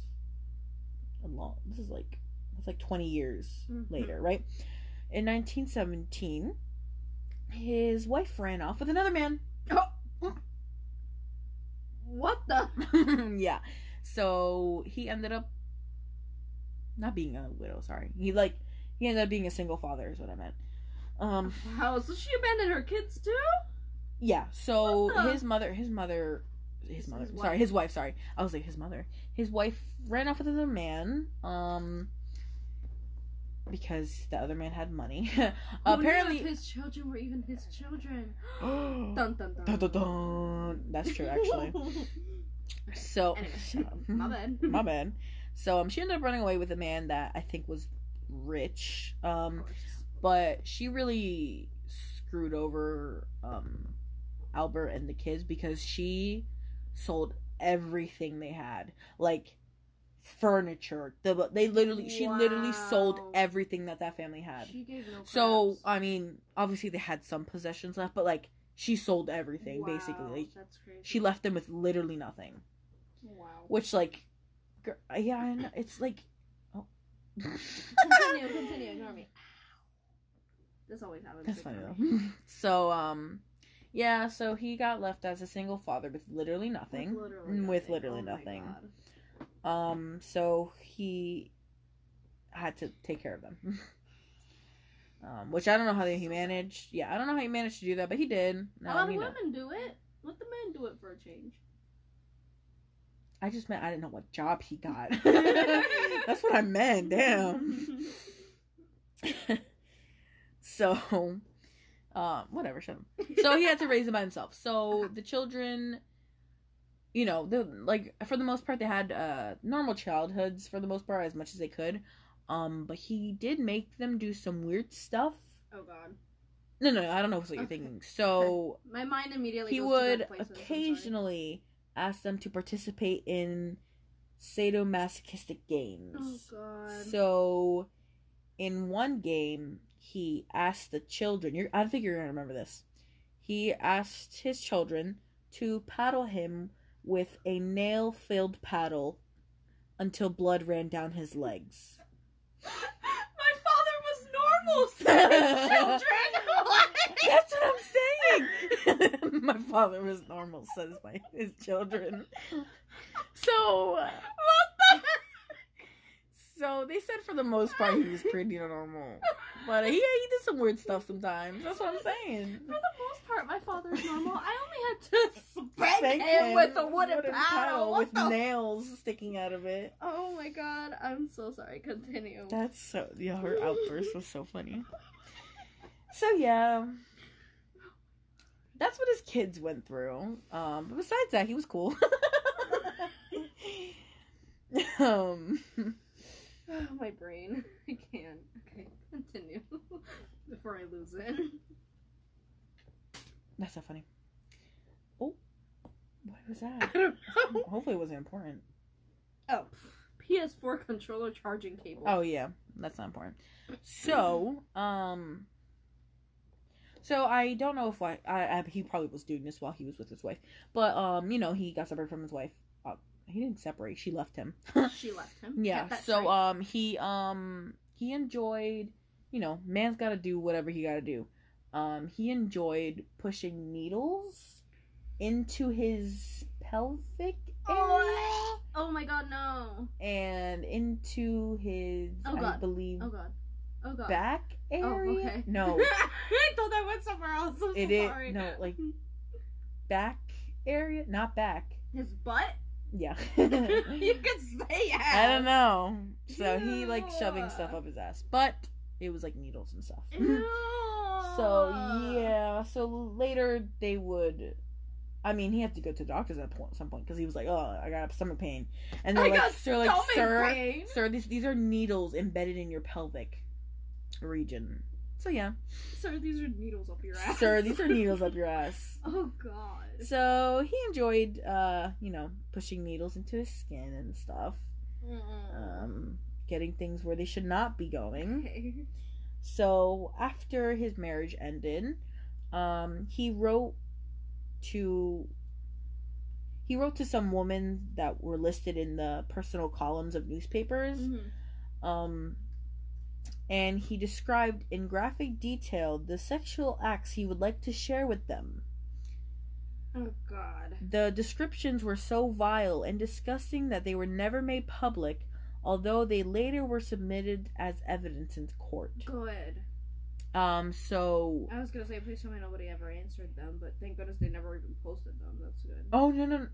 a long, this is like it's like 20 years Mhm. later, right? In 1917, his wife ran off with another man. what the? yeah. So he ended up not being a widow, sorry. He like he ended up being a single father is what I meant. Um Wow, so she abandoned her kids too? yeah, so his mother his mother his mother his sorry, wife. his wife, sorry. I was like his mother. His wife ran off with another man. Um because the other man had money. Apparently his children were even his children. dun, Dun dun dun. dun. That's true actually. So Anyway, my bad. my bad. So um, she ended up running away with a man that I think was rich. Um, but she really screwed over um Albert and the kids because she sold everything they had, like furniture. The they literally she literally sold everything that that family had. She gave no So. I mean, obviously they had some possessions left, but like she sold everything basically. Like she left them with literally nothing. Wow. Which like, yeah, I know, it's like. Oh. continue, continue. Ignore me. This always happens. That's funny though. so um, yeah, so he got left as a single father with literally nothing. With literally With literally Oh nothing. Um, so he had to take care of them. um, which I don't know how he managed. Yeah, I don't know how he managed to do that, but he did. A lot of you know. women do it. Let the men do it for a change. I just meant I didn't know what job he got. That's what I meant. Damn. so Um, whatever. So he had to raise them by himself. So the children, you know, the like for the most part they had uh normal childhoods for the most part as much as they could. Um, but he did make them do some weird stuff. Oh God. No, no, I don't know what you're thinking. So My mind immediately. he would occasionally ask them to participate in sadomasochistic games. Oh God. So, in one game, he asked the children. You're, I think you're gonna remember this. He asked his children to paddle him with a nail-filled paddle until blood ran down his legs. My father was normal. said his children. What? That's what I'm saying. my father was normal, says my his children. So, uh, what the? So they said for the most part he was pretty normal, but he he did some weird stuff sometimes. That's what I'm saying. For the most part, my father is normal. I only had to spank Spank him him with a wooden, paddle. What with the? nails sticking out of it. Oh my god, I'm so sorry. Continue. That's so yeah. Her outburst was so funny. So yeah, that's what his kids went through. Um, but besides that, he was cool. um, my brain. I can't. Okay, continue. Before I lose it. that's so funny. Oh, what was that? I don't know. Hopefully, it wasn't important. Oh, PS4 controller charging cable. Oh yeah, that's not important. So, um, so I don't know if I, I, I he probably was doing this while he was with his wife, but um, you know, he got separated from his wife. He didn't separate; she left him. she left him. yeah. So right. um, he um he enjoyed, you know, man's got to do whatever he got to do. Um, he enjoyed pushing needles into his pelvic area Oh, oh my god, no. and into his, Oh, I God. believe, Oh god. Oh god. back area. Oh, okay. No, I thought that went somewhere else. I'm it so is no like back area, not back. His butt? Yeah. you could say ass. I don't know. So he like shoving stuff up his ass, but it was like needles and stuff. Ew. so yeah. So later they would. I mean, he had to go to the doctors at point, some point because he was like, "Oh, I got stomach pain," and they're I like, "Sir, like, sir, pain. sir, these these are needles embedded in your pelvic region." So yeah, Sir, these are needles up your ass. sir, these are needles up your ass. Oh god. So he enjoyed, uh, you know, pushing needles into his skin and stuff, Mm. um, getting things where they should not be going. okay. So after his marriage ended, um, he wrote to he wrote to some women that were listed in the personal columns of newspapers. Mhm. Um, and he described in graphic detail the sexual acts he would like to share with them. Oh god. The descriptions were so vile and disgusting that they were never made public, although they later were submitted as evidence in court. Good. Um, so I was gonna say, please tell me nobody ever answered them, but thank goodness they never even posted them. That's good. Oh no no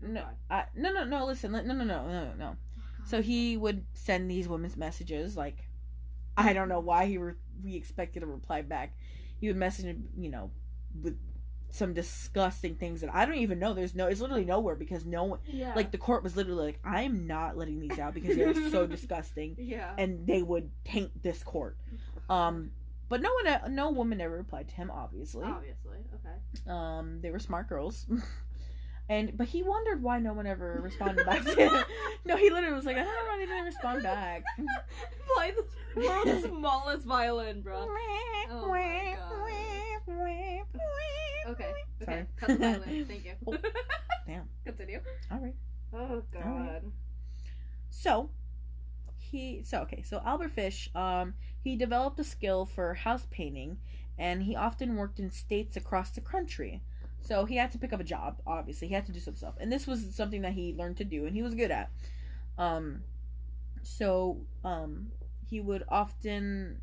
no God. I, no no no listen no no no no no. Oh, So he would send these women's messages like I don't know why he re- we expected a reply back. He would message you know with some disgusting things that I don't even know. There's no it's literally nowhere because no one Yeah. like the court was literally like I'm not letting these out because they're so disgusting Yeah. and they would taint this court. Um but no one no woman ever replied to him obviously. Obviously. Okay. Um, they were smart girls. And but he wondered why no one ever responded back to him. No, he literally was like, I don't know why they didn't respond back. Play the world's smallest violin, bro. Oh my Okay. Okay. Sorry. Cut the violin. Thank you. Oh, damn. Continue. All right. Oh god. So he so okay, so Albert Fish, um, he developed a skill for house painting and he often worked in states across the country. So he had to pick up a job, obviously. He had to do some stuff. And this was something that he learned to do and he was good at. Um so um he would often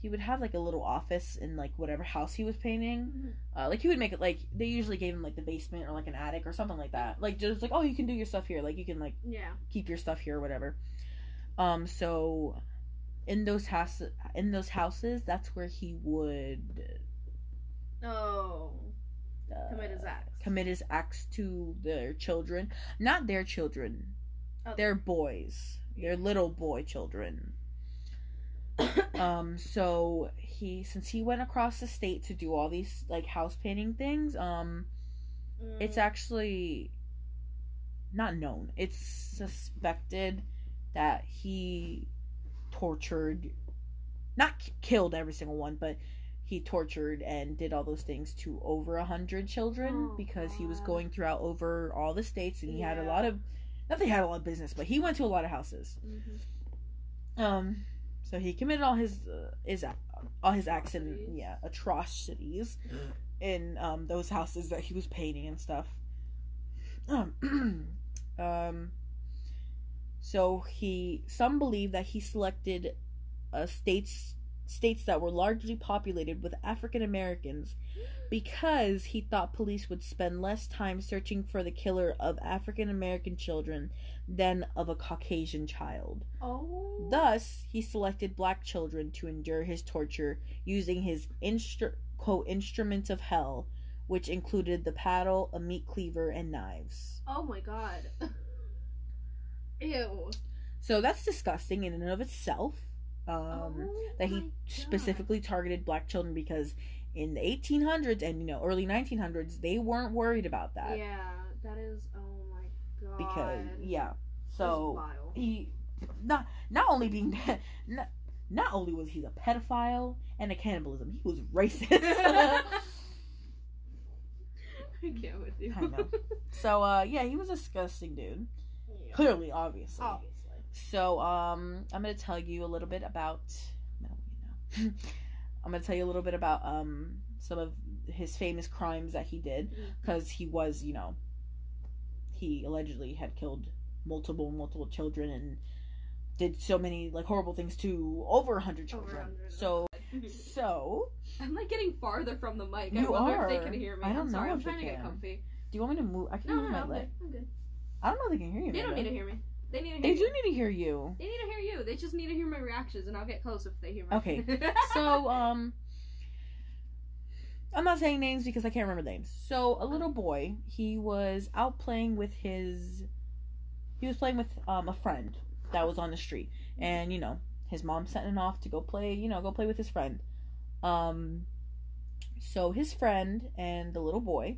he would have like a little office in like whatever house he was painting. Uh, like he would make it like they usually gave him like the basement or like an attic or something like that. Like just like oh you can do your stuff here. Like you can like Yeah. keep your stuff here or whatever. Um so in those houses in those houses that's where he would Oh. Commit his acts. commit his acts to their children. Not their children. Oh. They're boys. They're little boy children. um so he since he went across the state to do all these like house painting things, um it's Mm. actually not known. It's suspected that he tortured not k- killed every single one, but he tortured and did all those things to over a hundred children Oh, because he was going throughout over all the states and he had a lot of not that he had a lot of business, but he went to a lot of houses. Mhm. Um, so he committed all his uh, his all his acts and yeah atrocities in um those houses that he was painting and stuff. Um, um, so he some believe that he selected uh, states states that were largely populated with African Americans because he thought police would spend less time searching for the killer of African American children than of a Caucasian child. Oh. Thus, he selected black children to endure his torture using his instru- quote instruments of hell, which included the paddle, a meat cleaver, and knives. Oh my god. Ew. So that's disgusting in and of itself. Um, oh that he specifically targeted black children because in the 1800s and you know early 1900s they weren't worried about that Yeah, that is. Oh my god. because yeah. So he not not only being not, not only was he a pedophile and a cannibalism, he was racist. I can't with you. I know. so uh yeah, he was a disgusting dude. Yeah. Clearly, obviously. Obviously. So um I'm gonna tell you a little bit about no, you know. I'm gonna tell you a little bit about um some of his famous crimes that he did Mm. because he was, you know, he allegedly had killed multiple, multiple children and did so many like horrible things to over a hundred Over children. 100. So, so I'm like getting farther from the mic. I You wonder if they are. can hear me. I don't I'm sorry. know I'm if they trying to get comfy. do you want me to move? I can No, no, move no. my I'm leg. I'm good. I don't know if they can hear you. They don't need to hear me. They need to hear They you. do need to hear you. They need to hear you. They just need to hear my reactions, and I'll get close if they hear me. Okay. So, um, I'm not saying names because I can't remember names. So, a little boy, he was out playing with his. He was playing with um a friend that was on the street, and you know his mom sent him off to go play. You know, go play with his friend. Um, so his friend and the little boy,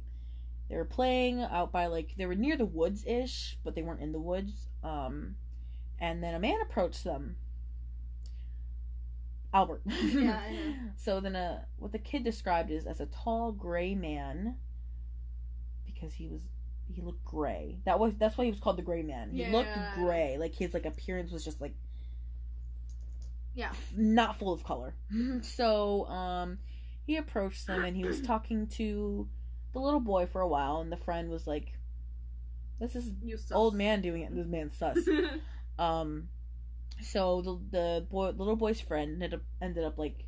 they were playing out by like they were near the woods ish, but they weren't in the woods. Um, and then a man approached them. Albert. Yeah. So then, uh, what the kid described is as a tall gray man, because he was he looked gray. That was that's why he was called the gray man. He looked gray, like his like appearance was just like Yeah. not full of color. so um, he approached them and he was talking to the little boy for a while, and the friend was like, "This is old man doing it. This man's sus." Um, so the the boy, little boy's friend ended up ended up like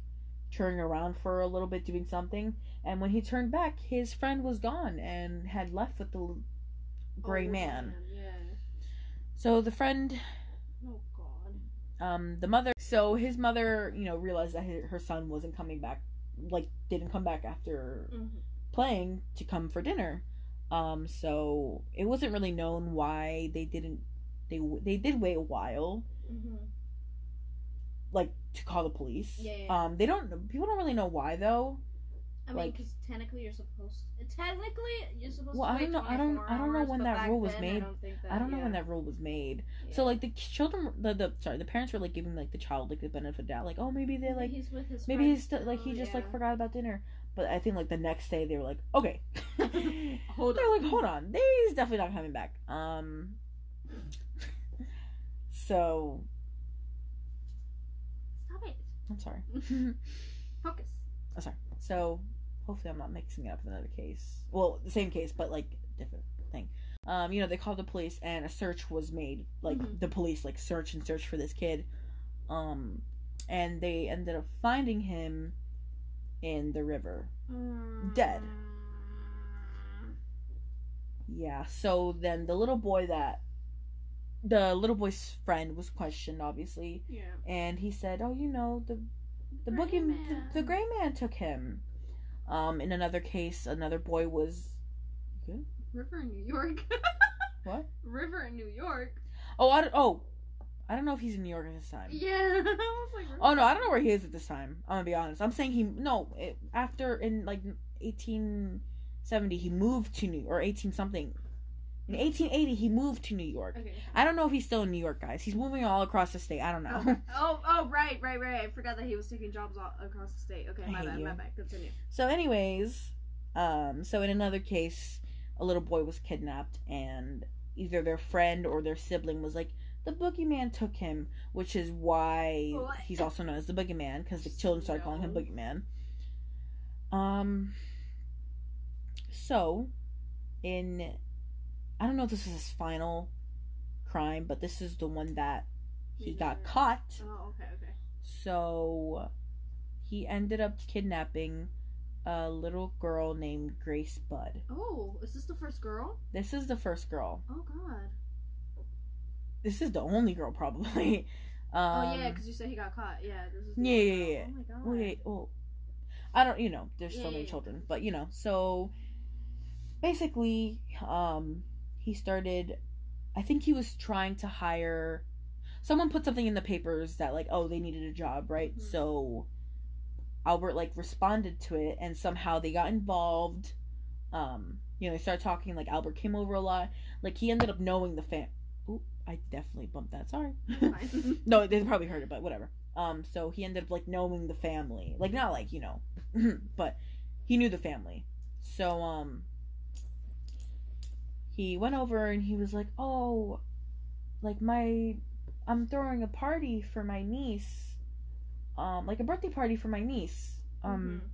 turning around for a little bit doing something, and when he turned back, his friend was gone and had left with the gray Old man. Yeah. So the friend, Oh God. um, the mother, so his mother, you know, realized that her, her son wasn't coming back, like didn't come back after Mhm. playing to come for dinner. Um, so it wasn't really known why they didn't. They they did wait a while Mhm. like to call the police. Yeah, yeah. Um, they don't. People don't really know why though. I mean, Like- because technically you're supposed. Technically, you're supposed Well, to I don't know- I don't- 24 I don't know when that rule was then, made. I don't, think that, I don't know yeah. when that rule was made. So like the children, the the sorry, the parents were like giving like the child like the benefit of the doubt, like oh maybe they Maybe like he's with his maybe he's still like he just like yeah. forgot about dinner. But I think like the next day they were like okay, Hold they're on. like hold on, he's definitely not coming back. Um, so Stop it. I'm sorry. Focus. I'm oh, sorry. So hopefully I'm not mixing it up with another case. Well, the same case, but like different thing. Um, you know, they called the police and a search was made. Like Mhm. the police like search and search for this kid. Um, and they ended up finding him in the river. Dead. Yeah. So then the little boy that the little boy's friend was questioned, obviously, Yeah. and he said, "Oh, you know the the Gray boogie, the, the gray man took him." Um, in another case, another boy was. River in New York. What? River in New York. Oh, I don't. Oh, I don't know if he's in New York at this time. Yeah. Like, Oh no, I don't know where he is at this time. I'm gonna be honest. I'm saying he no. It, after in like 1870, he moved to New or 18 something. In 1880, he moved to New York. Okay. I don't know if he's still in New York, guys. He's moving all across the state. I don't know. Oh, oh, oh, right, right, right. I forgot that he was taking jobs all across the state. Okay, I my bad, you. my bad. Continue. So, anyways, um, so in another case, a little boy was kidnapped, and either their friend or their sibling was like, the boogeyman took him, which is why What? he's also known as the boogeyman because the children started calling him No. boogeyman. Um. So, in I don't know if this is his final crime, but this is the one that he got caught. Oh, okay, okay. So he ended up kidnapping a little girl named Grace Budd. Oh, is this the first girl? This is the first girl. Oh God. This is the only girl, probably. Um, oh yeah, because you said he got caught. Yeah, this is. the yeah, yeah, girl. yeah. Oh my God. Wait, well, I don't, you know, there's Yeah, so many yeah. children, but you know, so basically, um, he started. I think he was trying to hire. Someone put something in the papers that like, oh, they needed a job, right? Mhm. So Albert like responded to it, and somehow they got involved. Um, you know, they started talking. Like Albert came over a lot. Like he ended up knowing the fam. Oop, I definitely bumped that. Sorry. No, they probably heard it, but whatever. Um, so he ended up like knowing the family, like not like you know, but he knew the family. So um, he went over and he was like, "Oh, like my, I'm throwing a party for my niece, um, like a birthday party for my niece, um." Mhm.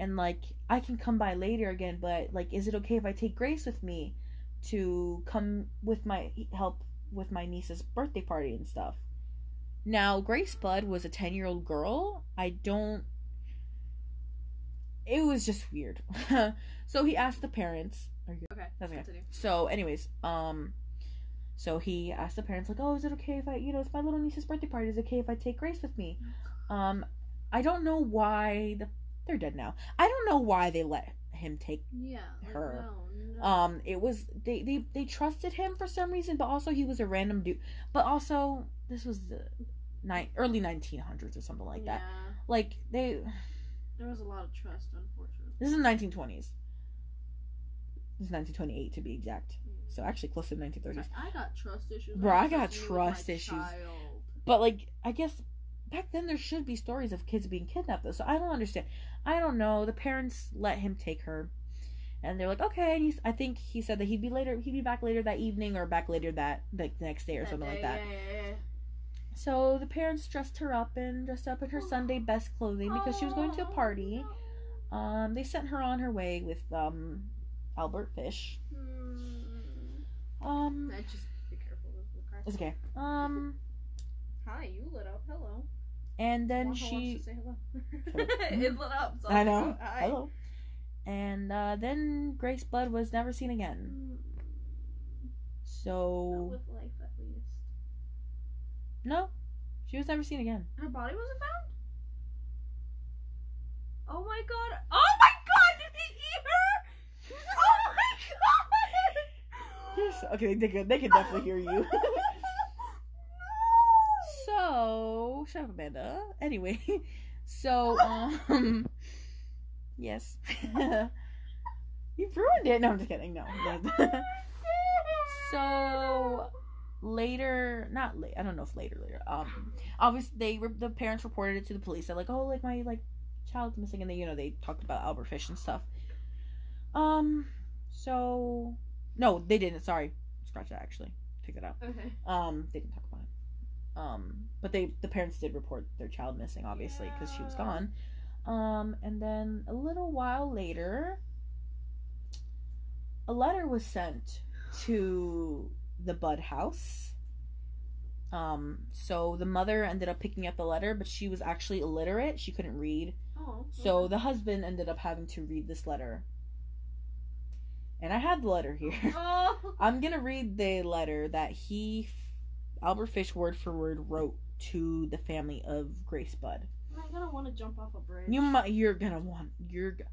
and like I can come by later again, but like is it okay if I take Grace with me to come with my help with my niece's birthday party and stuff? Now, Grace Budd was a 10-year-old girl. I don't It was just weird. so he asked the parents, are you Okay. That's okay. Continue. so, anyways, um, so he asked the parents, like, "Oh, is it okay if I, you know, it's my little niece's birthday party. Is it okay if I take Grace with me?" Um, I don't know why the they're dead now. I don't know why they let him take. Yeah. like, Her. No, no. Um, it was they they they trusted him for some reason, but also he was a random dude. But also this was the ni- early 1900s or something like that. Like they There was a lot of trust, unfortunately. this is 1920s. This is 1928 to be exact. So actually close to the 1930s. Like, I got trust issues. Bro, I got with my trust issues. child. But like, I guess back then there should be stories of kids being kidnapped though. So I don't understand. I don't know. The parents let him take her, and they're like, okay. And he's, I think he said that he'd be later. He'd be back later that evening or back later that like the next day or That something like that. Yeah, yeah, yeah. So the parents dressed her up and dressed up in her Sunday best clothing because she was going to a party. Um, they sent her on her way with um Albert Fish. Hmm. Um, I just be careful with the car. it's okay. Um, Hi, you lit up. Hello. And then Wanda wants she to say hello. Shut it lit up. So I know. Hi. Hello. And uh, then Grace Blood was never seen again. Mm, Not So with life, at least. no, she was never seen again. Her body wasn't found. Oh my god! Oh my god! Did he eat her? Oh my god! Okay, they could they could definitely hear you. so shut up, Amanda. Anyway, so um, yes, you ruined it. No, I'm just kidding. No. so later, not late. I don't know if later, later. Um, obviously they were the parents reported it to the police. They're like, oh, like my like child's missing, and they you know they talked about Albert Fish and stuff. Um, so no, they didn't. Sorry, scratch that. Actually, take that out. Okay. Um, they didn't talk about it. Um, but they the parents did report their child missing, obviously, because she was gone. Um, and then a little while later, a letter was sent to the Budd house. Um, so the mother ended up picking up the letter, but she was actually illiterate. She couldn't read. Oh. So the husband ended up having to read this letter. And I have the letter here. Oh. I'm gonna read the letter that he, Albert Fish, word for word, wrote to the family of Grace Budd. Oh I'm gonna want to jump off a bridge. You might. You're gonna want. You're. g-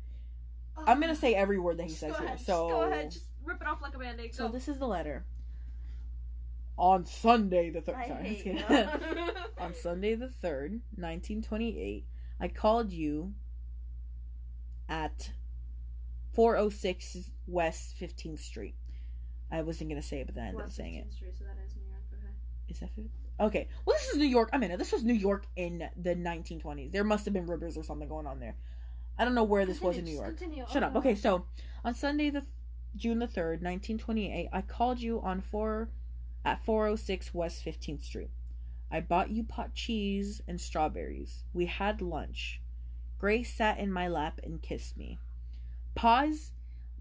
I'm gonna oh. say every word that he says go here. ahead. So. just go ahead. Just rip it off like a band-aid. So this is the letter. On Sunday the third. Sorry, On Sunday the third, 1928, I called you at 406 West 15th Street. I wasn't gonna say it, but then I ended up saying it. Street, so that is. That 15th? Okay. Well, this is New York. I mean, this was New York in the 1920s. There must have been rivers or something going on there. I don't know where this was in New York. continue. Oh, Shut Oh, up. no. Okay, so on Sunday the June the third, nineteen twenty eight, I called you on four at four oh six West Fifteenth Street. I bought you pot cheese and strawberries. We had lunch. Grace sat in my lap and kissed me. Pause.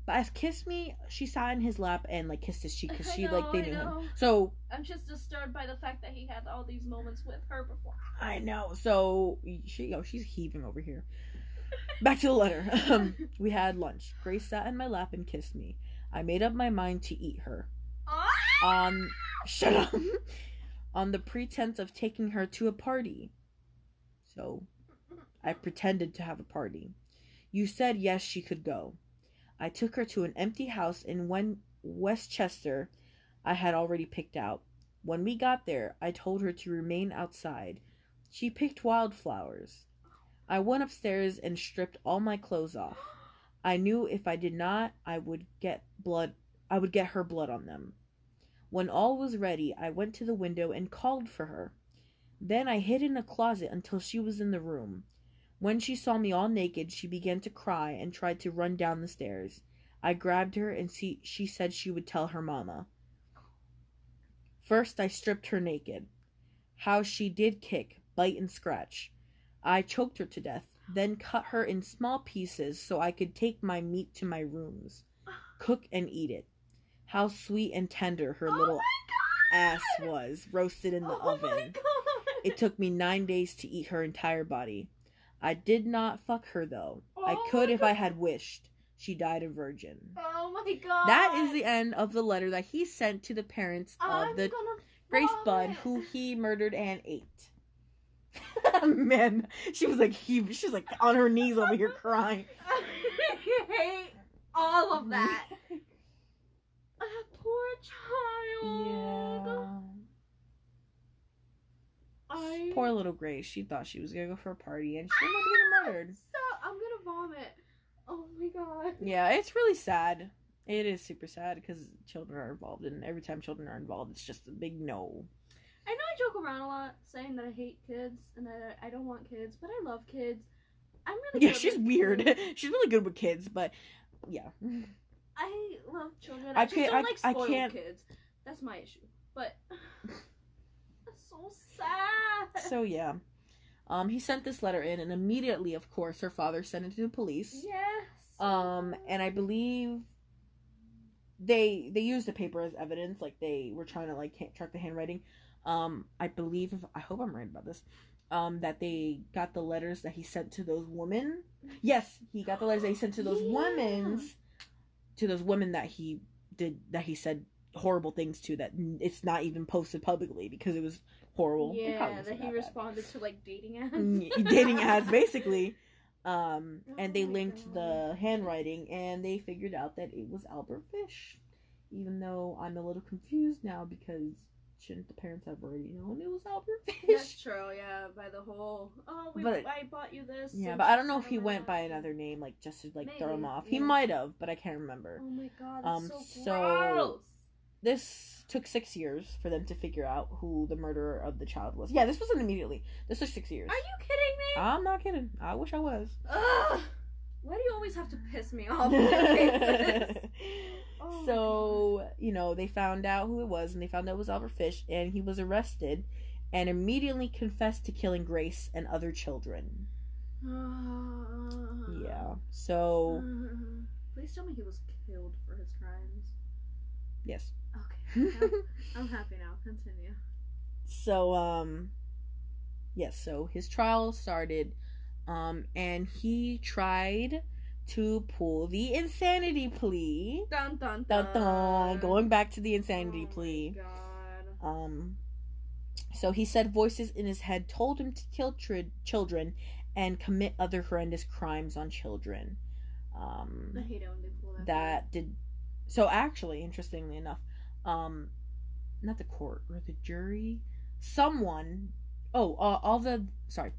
But as kissed me, she sat in his lap and like kissed his cheek because she like they I knew him. So I'm just disturbed by the fact that he had all these moments with her before. I know. So she, yo, she's heaving over here. Back to the letter. Um, we had lunch. Grace sat in my lap and kissed me. I made up my mind to eat her. Ah! On shut up. On the pretense of taking her to a party. So I pretended to have a party. You said yes, she could go. I took her to an empty house in Westchester I had already picked out. When we got there, I told her to remain outside. She picked wildflowers. I went upstairs and stripped all my clothes off. I knew if I did not, I would get blood I would get her blood on them. When all was ready, I went to the window and called for her. Then I hid in a closet until she was in the room. When she saw me all naked, she began to cry and tried to run down the stairs. I grabbed her and she, she said she would tell her mama. First, I stripped her naked. How she did kick, bite, and scratch. I choked her to death, then cut her in small pieces so I could take my meat to my rooms, cook and eat it. How sweet and tender her Oh little ass was, roasted in the oh oven. It took me nine days to eat her entire body. I did not fuck her though. I Oh could my if I had wished. She died a virgin. Oh my god. That is the end of the letter that he sent to the parents I'm of the Grace Budd, who he murdered and ate. Man, she was like he, she was like on her knees over here crying. I hate all of that. A poor child. I Poor little Grace. She thought she was gonna go for a party and she ended up getting murdered. Stop! I'm gonna vomit. Oh my god. Yeah, it's really sad. It is super sad because children are involved, and every time children are involved, it's just a big no. I know I joke around a lot saying that I hate kids and that I don't want kids, but I love kids. I'm really Yeah, good she's with weird. kids. She's really good with kids, but yeah. I love children. I I, just can't- don't I- like I spoiled can't- kids. That's my issue. But so sad. So yeah, um, he sent this letter in, and immediately, of course, her father sent it to the police. yes. Um, and I believe they they used the paper as evidence, like they were trying to like track the handwriting. Um, I believe, if, I hope I'm right about this. Um, that they got the letters that he sent to those women. Yes, he got the letters that he sent to those Yeah. women's, to those women that he did that he said horrible things to. That it's not even posted publicly because it was horrible. Yeah, that he bad. responded to like dating ads. Mm, dating ads basically um and they Oh linked God. the handwriting and they figured out that it was albert fish even though i'm a little confused now because shouldn't the parents have already known it was albert That's fish true, yeah. By the whole, oh, we, But- I bought you this. yeah but i don't know if he went by another name like just to like throw him Maybe, off he yeah. might have but i can't remember Oh my god, Um, so, so- gross. This took six years for them to figure out who the murderer of the child was yeah this wasn't immediately this took six years Are you kidding me? i'm not kidding i wish i was Ugh. Why do you always have to piss me off? with your faces? Oh so you know they found out who it was and they found out it was albert fish and he was arrested and immediately confessed to killing grace and other children yeah so Please tell me he was killed for his crimes. yes. I'm, happy now. Continue. so um yes so his trial started um and he tried to pull the insanity plea Dun dun dun dun. dun going back to the insanity Oh my plea God. Um, so he said voices in his head told him to kill tr- children, and commit other horrendous crimes on children. Um, I hate it when they pull that. that did so actually interestingly enough um not the court or the jury someone oh uh, all the sorry.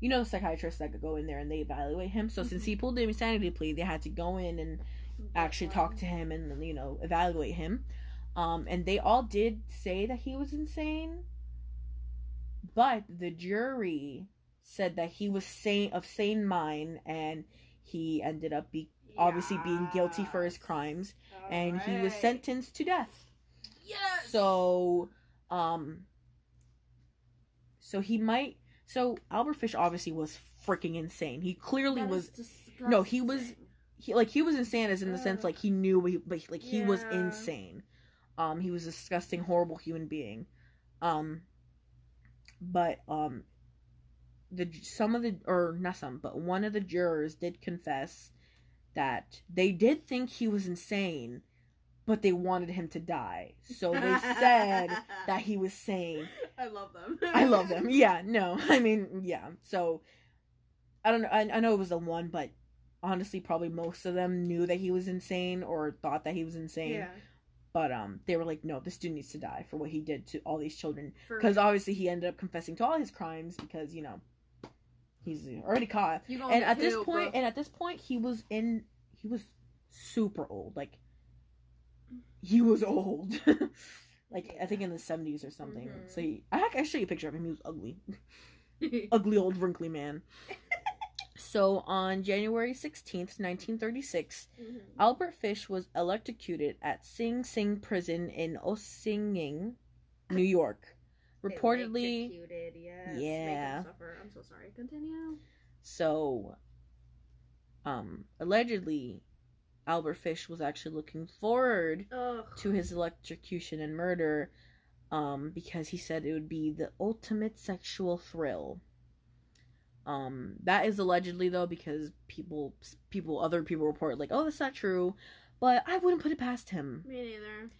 You know the psychiatrists that could go in there and they evaluate him. So since he pulled the insanity plea they had to go in and actually talk to him and you know evaluate him. Um and they all did say that he was insane but the jury said that he was sane of sane mind and he ended up be obviously being guilty for his crimes and he was sentenced to death. Yes. so um so he might so albert fish obviously was freaking insane. He clearly was no, he was- he like he was insane as in the sense like he knew he, but like he was insane. Um he was a disgusting horrible human being. Um but um the some of the or not some but one of the jurors did confess that they did think he was insane but they wanted him to die so they said that he was sane I love them. I love them. Yeah, no, I mean, yeah. So I don't know. I, I know it was the one, but honestly, probably most of them knew that he was insane or thought that he was insane. Yeah. But um, they were like, no, this dude needs to die for what he did to all these children. Because obviously, he ended up confessing to all his crimes because you know he's already caught. And at this point, bro. and at this point, he was in. He was super old. Like he was old. like I think in the seventies or something. Mhm. So he, I I show you a picture of him. He was ugly ugly old wrinkly man. so on January 16th, 1936, Mhm. Albert Fish was electrocuted at Sing Sing prison in Ossining, New York. Reportedly, yes. Yeah. I'm so sorry. Continue. so um allegedly Albert Fish was actually looking forward Ugh. to his electrocution and murder um, because he said it would be the ultimate sexual thrill. Um, that is allegedly though because people people other people report like oh that's not true, but I wouldn't put it past him. Me neither.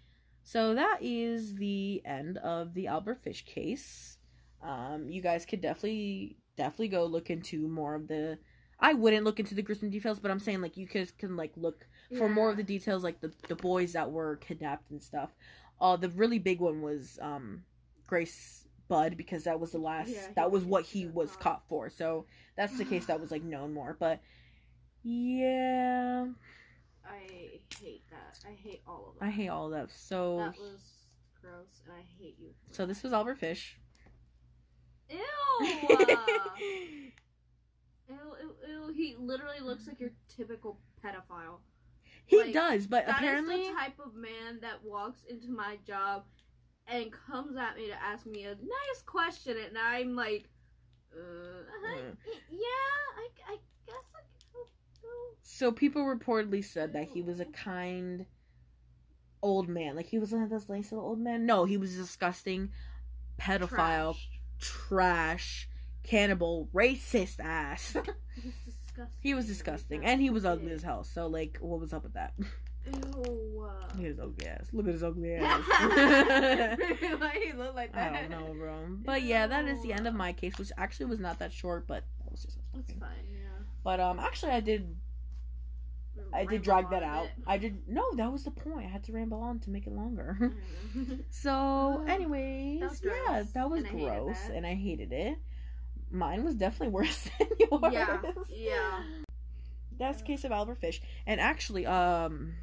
So that is the end of the Albert Fish case. Um, you guys could definitely definitely go look into more of the. I wouldn't look into the gruesome details, but I'm saying like you guys can like look for more of the details, like the the boys that were kidnapped and stuff. Uh, the really big one was um, Grace Budd because that was the last. Yeah, that was what he caught. was caught for. So that's the case that was like known more. But yeah, I hate that. I hate all of that. I hate all of that. So That was gross, and I hate you. so that. this was Albert Fish. Ew. ew, ew, ew. He literally looks like your typical pedophile. he like, does, but That is apparently. the type of man that walks into my job and comes at me to ask me a nice question, and I'm like, uh, uh, yeah, I, I guess I could go. So people reportedly said that he was a kind old man. Like he was one of those nice little old men. No, he was a disgusting pedophile, Trash. trash, cannibal, racist ass. He was disgusting. And he was ugly as hell. So like what was up with that? Ew. he was ugly ass. Look at his ugly ass. Why he look like that? I don't know, bro. But yeah, that is the end of my case, which actually was not that short, but that was just It's fine, yeah. But um actually I did I did drag that out. I did no, that was the point. I had to ramble on to make it longer. So, Ugh, anyways, that yeah, that was and gross, that. and I hated it. Mine was definitely worse than yours. Yeah, yeah. That's the case of Albert Fish, and actually, um,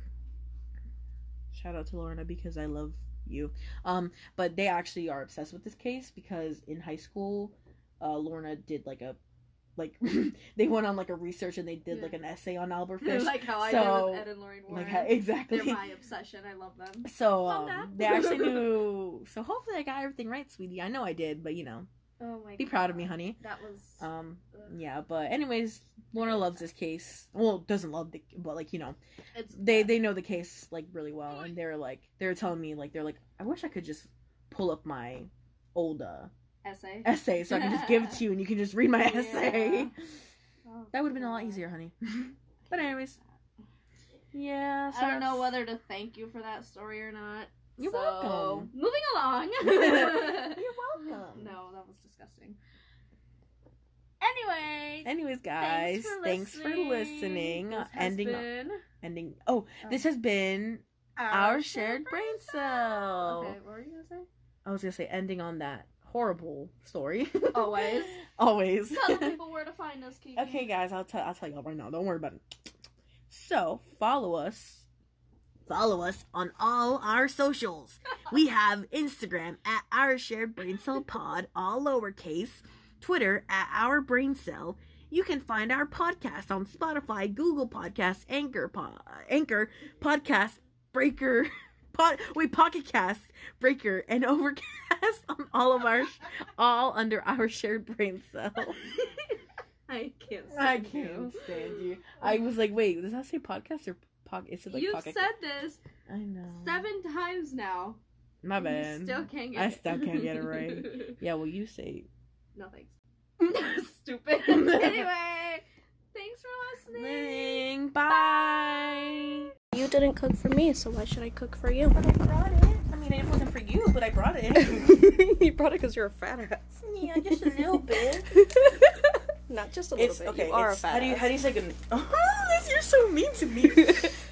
shout out to Lorna because I love you. Um, but they actually are obsessed with this case because in high school, uh, Lorna did like a, like they went on like a research and they did Yeah. like an essay on Albert Fish. like how I So, did with Ed and Lorraine Warren. like how, exactly. They're my obsession. I love them. So Love um, they actually knew. So hopefully I got everything right, sweetie. I know I did, but you know, Oh my be proud of me, honey. That was. Um, ugh. yeah. But anyways, Lorna loves this case. Well, doesn't love the, but like you know, it's they they know the case like really well, and they're like they're telling me like they're like I wish I could just pull up my old uh, essay. essay so I can just give it to you and you can just read my Yeah. essay. Oh, That would have been a lot easier, honey. but anyways, yeah. So I don't know whether to thank you for that story or not. You're so, welcome. Moving along. You're welcome. No, that was disgusting. Anyway, Anyways, guys, thanks for listening. This uh, has ending, been ending. Oh, oh, this has been our shared brain cell. Okay, what were you gonna say? I was gonna say ending on that horrible story. Always. Always. Tell the people where to find us, Kiki. Okay, guys, I'll tell I'll tell y'all right now. Don't worry about it. So follow us. Follow us on all our socials. We have Instagram at our shared brain cell pod, all lowercase. Twitter at our brain cell. You can find our podcast on Spotify, Google Podcasts, Anchor, po- Anchor, Podcast, Breaker, Pod, wait, Pocket Cast, Breaker, and Overcast on all of our, all under our shared brain cell. I can't. I stand you. can't stand you. I was like, wait, does that say podcast or pocket? Is it like You've said this I know. seven times now. My bad. You still can't get I it. still can't get it right. Yeah, well, you say. no thanks. Stupid. anyway, thanks for listening. Listening. Bye. You didn't cook for me, so why should I cook for you? But I brought it. I mean, it wasn't for you, but I brought it. you brought it because you're a fat ass. yeah, just a little bit. Not just a little It's bit. okay. you are a fat how do you how do you say good? Oh, you're so mean to me.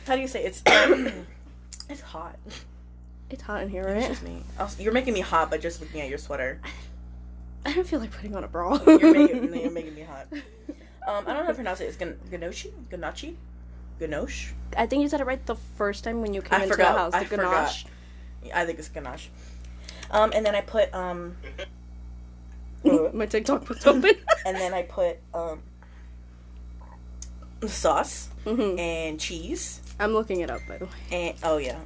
how do you say it's? it's hot. It's hot in here, It's right? just me. Also, you're making me hot by just looking at your sweater. I don't feel like putting on a bra. You're making, you're making me hot. Um, I don't know how to pronounce it. It's gan- ganoshi, ganache. I think you said it right the first time when you came I into forgot. the house. The I forgot. I think it's ganache. Um, and then I put um, My TikTok was open. and then I put um, sauce hmm and cheese I'm looking it up, by the way. and oh yeah.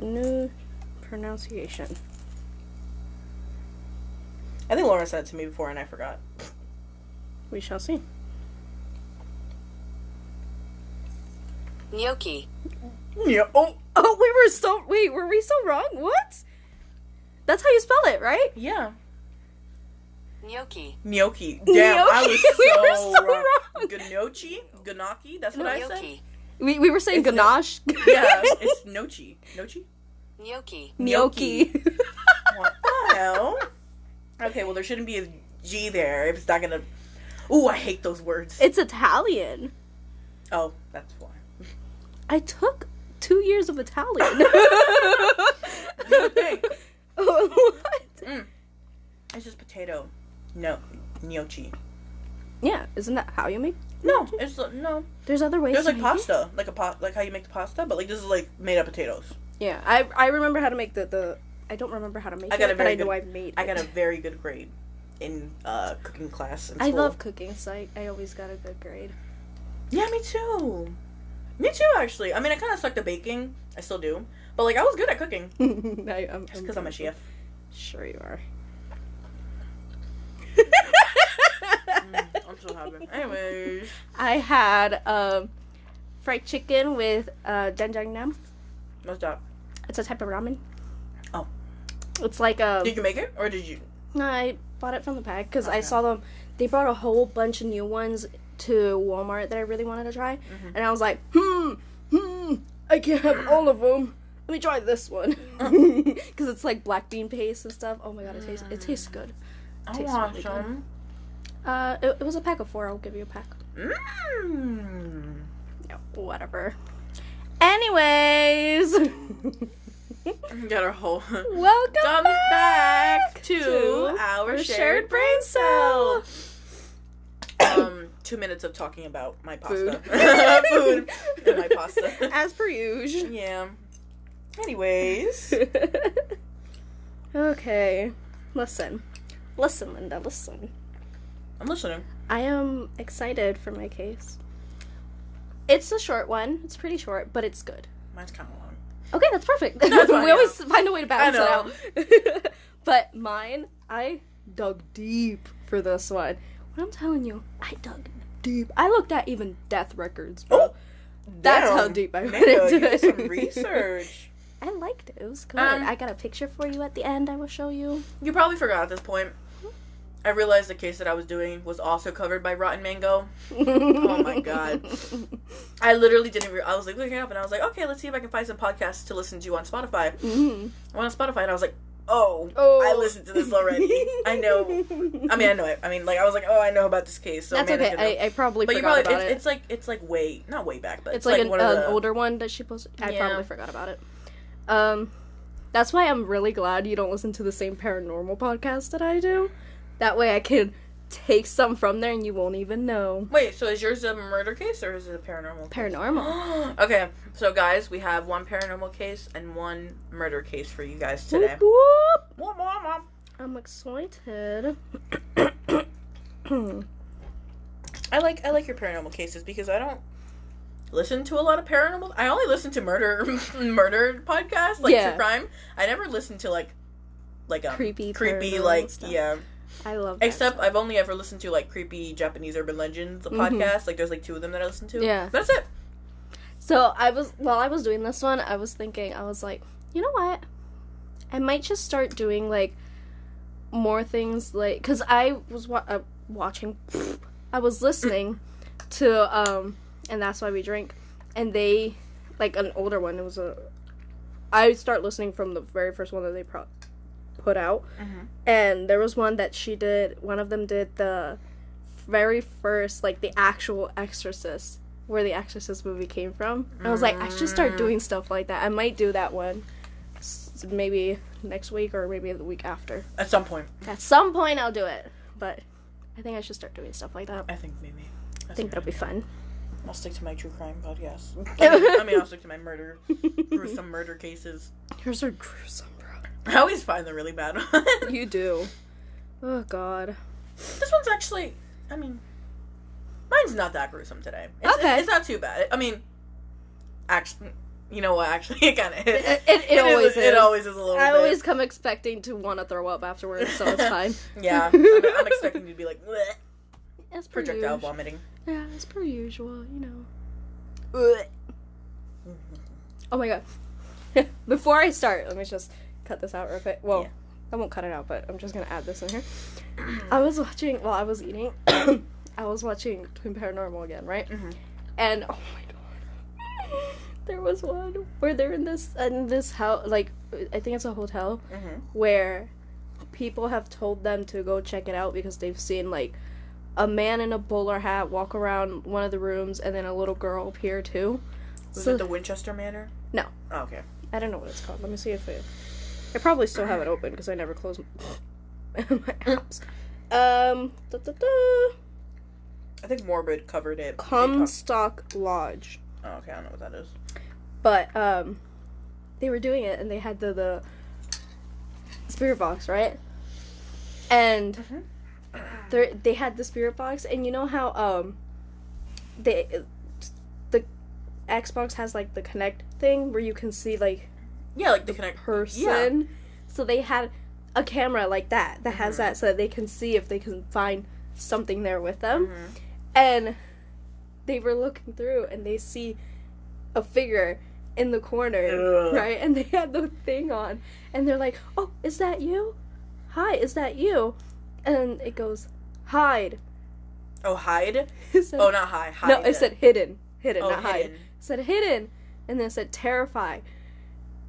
New pronunciation. I think Laura said it to me before and I forgot. We shall see. Gnocchi. Yeah. Oh. Oh, we were so wait, were we so wrong? What? That's how you spell it, right? Yeah. Gnocchi. Gnocchi. Damn, I was Gnocchi. We were so, so wrong. wrong. Gnocchi? Gnocchi? That's what I said? We, we were saying It's no- ganache. Yeah, it's gnocchi. Gnocchi? Gnocchi. gnocchi. What the hell? Okay, well, there shouldn't be a G there if it's not gonna. Ooh, I hate those words. it's Italian. oh, that's why. I took two years of Italian. You what? Mm. It's just potato. No, gnocchi. Yeah, isn't that how you make? No, it's uh, no. There's other ways. There's to like make it. pasta, like a pot, like how you make the pasta, but like this is like made up potatoes. Yeah, I I remember how to make the the. I don't remember how to make I got it, a but very I know I've made. I got a very good grade in uh, cooking class. In I love cooking, so I, I always got a good grade. Yeah, me too. Me too, actually. I mean, I kind of sucked at baking. I still do, but like I was good at cooking I, I'm, just because I'm a chef. Sure you are. Mm, I'm so happy. Anyways, I had um, fried chicken with uh, doenjangnam. what's that? It's a type of ramen. Oh. It's like a. Did you make it or did you? No, I bought it from the pack because I saw them. They brought a whole bunch of new ones to Walmart that I really wanted to try, Mm-hmm. and I was like, hmm, hmm, I can't have all of them. Let me try this one because it's like black bean paste and stuff. Oh my god, it tastes it tastes good. I Tastes want really some. Uh, it, it was a pack of four. I'll give you a pack. Mmm. No, whatever. Anyways, Got our whole. welcome Come back, back to our our shared brain cell. Um, two minutes of talking about my pasta, Food. food, and my pasta. as per usual. Yeah. Anyways, okay, listen, listen, Linda, listen. I'm listening. I am excited for my case. It's a short one. It's pretty short, but it's good. Mine's kind of long. Okay, that's perfect. That's we always find a way to balance it out. but mine, I dug deep for this one. What I'm telling you, I dug deep. I looked at even death records, bro. Oh, That's Damn. how deep I went Nigga, into it. some research. I liked it. It was good. Um, I got a picture for you at the end. I will show you. You probably forgot at this point. I realized the case that I was doing was also covered by Rotten Mango. oh my God. I literally didn't. Re- I was like looking up and I was like, okay, let's see if I can find some podcasts to listen to on Spotify. Mhm. I went on Spotify and I was like, oh, Oh, I listened to this already. I know. I mean, I know it. I mean, like I was like, oh, I know about this case. So that's okay. I, I probably but you forgot probably about it's, it. it's like it's like way not way back, but it's, like, an, one of the older one that she posted. I Yeah. probably forgot about it. Um, that's why I'm really glad you don't listen to the same paranormal podcast that I do. That way I can take some from there and you won't even know. Wait, so is yours a murder case or is it a paranormal? case? Paranormal. okay, so guys, we have one paranormal case and one murder case for you guys today. Whoop, whoop. Wah. I'm excited. I like I like your paranormal cases because I don't listen to a lot of paranormal. I only listen to murder murder podcasts like Yeah. true crime. I never listen to like like um, Creepy creepy like stuff. yeah. I love that Except. I've only ever listened to like creepy Japanese urban legends the Mhm. podcast. Like there's like two of them that I listen to. Yeah. that's it. So I was while I was doing this one, I was thinking, I was like, you know what? I might just start doing like more things like because I was wa- uh, watching, I was listening to um, and that's why we drink, and they like an older one. It was a. I start listening from the very first one that they pro- put out, Mhm. and there was one that she did. One of them did the very first like the actual Exorcist where the Exorcist movie came from. And I was like, I should start Mm. doing stuff like that. I might do that one s- maybe next week or maybe the week after. At some point, At some point, I'll do it. But I think I should start doing stuff like that. I think maybe. I think that'll be fun. I'll stick to my true crime podcast. I mean, I mean, I'll stick to my murder, gruesome murder cases. Yours are gruesome, bro. I always find the really bad ones. You do. Oh God. This one's actually, I mean, mine's not that gruesome today. It's, Okay. It's not too bad. I mean, actually, you know what? Actually, it kind of is. It, it, it always is. It always is a little I bit. always come expecting to want to throw up afterwards, so it's fine. Yeah. I'm, I'm expecting to be like, bleh, As per projectile usual. vomiting. Yeah, as per usual, you know. Oh my god. Before I start, let me just cut this out real quick. Well, Yeah. I won't cut it out, but I'm just gonna add this in here. I was watching while I was eating. I was watching Twin Paranormal again, right? Mhm. And oh my god, there was one where they're in this in this house, like I think it's a hotel, Mhm. where people have told them to go check it out because they've seen like a man in a bowler hat walk around one of the rooms, and then a little girl appear too. Was So- it the Winchester Manor? No. Oh, okay. I don't know what it's called. Let me see if it. I probably still have it open because I never close my apps. Um, da, da, da. I think Morbid covered it. Comstock Lodge. Oh, okay. I don't know what that is. But um, they were doing it and they had the the spirit box, right? And Mhm. they they had the spirit box, and you know how um, they the Xbox has like the Kinect thing where you can see like Yeah, like the Kinect. person. So they had a camera like that that has Mhm. that so that they can see if they can find something there with them. Mhm. And they were looking through and they see a figure in the corner, Ugh. right? And they had the thing on and they're like, "Oh, is that you? Hi, is that you?" And it goes, "Hide." Oh, hide. Said, Oh, not high. Hide. no, it said hidden. Hidden, oh, not hide. It said hidden and then it said terrify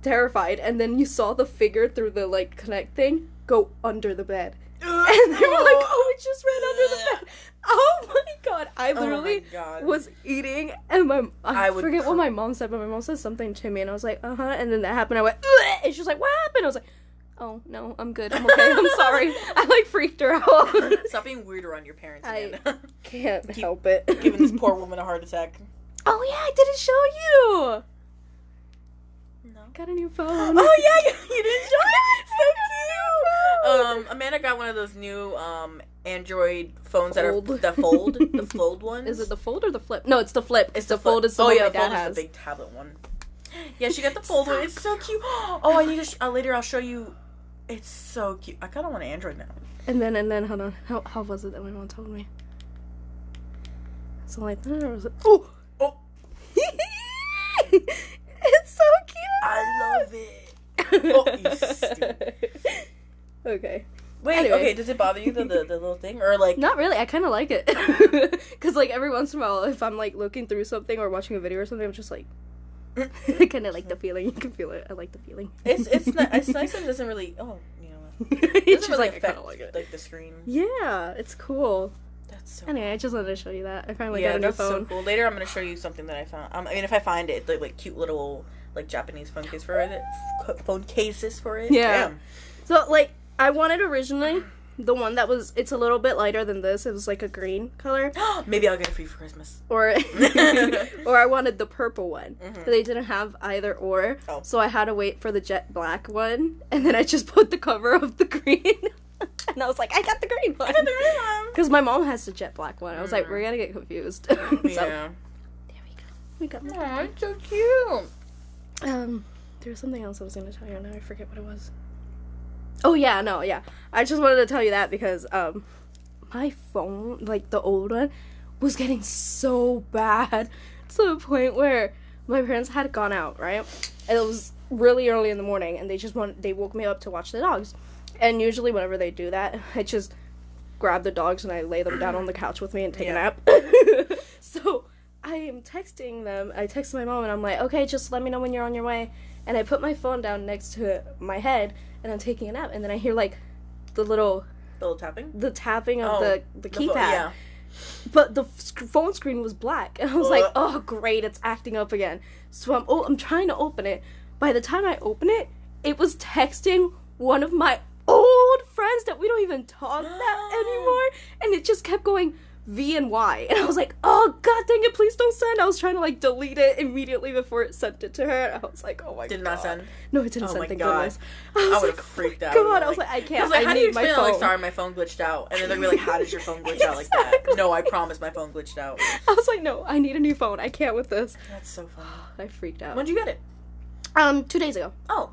terrified and then you saw the figure through the like Kinect thing go under the bed. And they were like oh it just ran under the bed. Oh my god. I Oh literally God. was eating and my i, I would forget what my mom said but my mom said something to me and i was like uh-huh and then that happened. I went Ugh! and she was like what happened? I was like oh no i'm good. I'm okay. I'm sorry. I like freaked her out. Stop being weird around your parents I- can't Keep help it. Giving this poor woman a heart attack. oh yeah i didn't show you. Got a new phone Oh yeah, you, you didn't show it. So cute. Um, Amanda got one of those new um Android phones Fold. that are the fold, the fold ones. Is it the fold or the flip? No, it's the flip. It's the, flip. fold. Is the oh one yeah, my the dad fold has. is the big tablet one. Yeah, she got the fold one. It's so cute. Oh, I need to. Sh- uh, later, I'll show you. It's so cute. I kind of want an Android now. And then and then hold on. How how was it that my mom told me? So like that or was it? Oh, Oh, it's so cute. I love it. Oh, you stupid. okay. Wait, Anyway. okay. Does it bother you the, the the little thing or like? Not really. I kind of like it. Cause like every once in a while, if I'm like looking through something or watching a video or something, I'm just like, I kind of like the feeling. You can feel it. I like the feeling. It's it's ni- it's nice that it doesn't really. Oh, you know. It doesn't really like, affect like it. like the screen. Yeah, it's cool. That's so. Anyway, I just wanted to show you that. I finally yeah, got a new that's so cool. Later, I'm gonna show you something that I found. Um, I mean, if I find it, the like cute little like Japanese phone case for it, phone cases for it. Yeah. Damn. So like I wanted originally the one that was it's a little bit lighter than this. It was like a green color. Maybe I'll get it for you for Christmas. Or or I wanted the purple one. Mhm. But they didn't have either or. Oh. So I had to wait for the jet black one and then I just put the cover of the green. and I was like, I got the green one. Because my mom has the jet black one. I was like, Mm. we're gonna get confused. so Yeah. there we go. We got the Aw, it's so cute. Um, there was something else I was going to tell you, and now I forget what it was. Oh yeah, no, yeah. I just wanted to tell you that because um, my phone, like the old one, was getting so bad to the point where my parents had gone out, right? And it was really early in the morning, and they just want they woke me up to watch the dogs. And usually, whenever they do that, I just grab the dogs and I lay them down on the couch with me and take Yeah. a nap. so I am texting them. I text my mom and I'm like, okay, just let me know when you're on your way. And I put my phone down next to my head and I'm taking a nap. And then I hear like the little The little tapping. the tapping of Oh, the the The keypad. Yeah. But the sc- phone screen was black, and I was like, "Oh, great! It's acting up again." So I'm oh, I'm trying to open it. By the time I open it, it was texting one of my old friends that we don't even talk that anymore, and it just kept going V and Y, and I was like, "Oh God, dang it! Please don't send." I was trying to like delete it immediately before it sent it to her. I was like, "Oh my Did god!" Did not send. No, it didn't Oh send. my thank God. goodness. I was would like, have freaked oh my out. God, I was like, I I can't. was like, I how do you need my explain? phone. Like, sorry, my phone glitched out, and then they're like, how did your phone glitch out like that? No, I promise, my phone glitched out. I was like, no, I need a new phone. I can't with this. That's so funny. I freaked out. When'd you get it? Um, two days ago. Oh.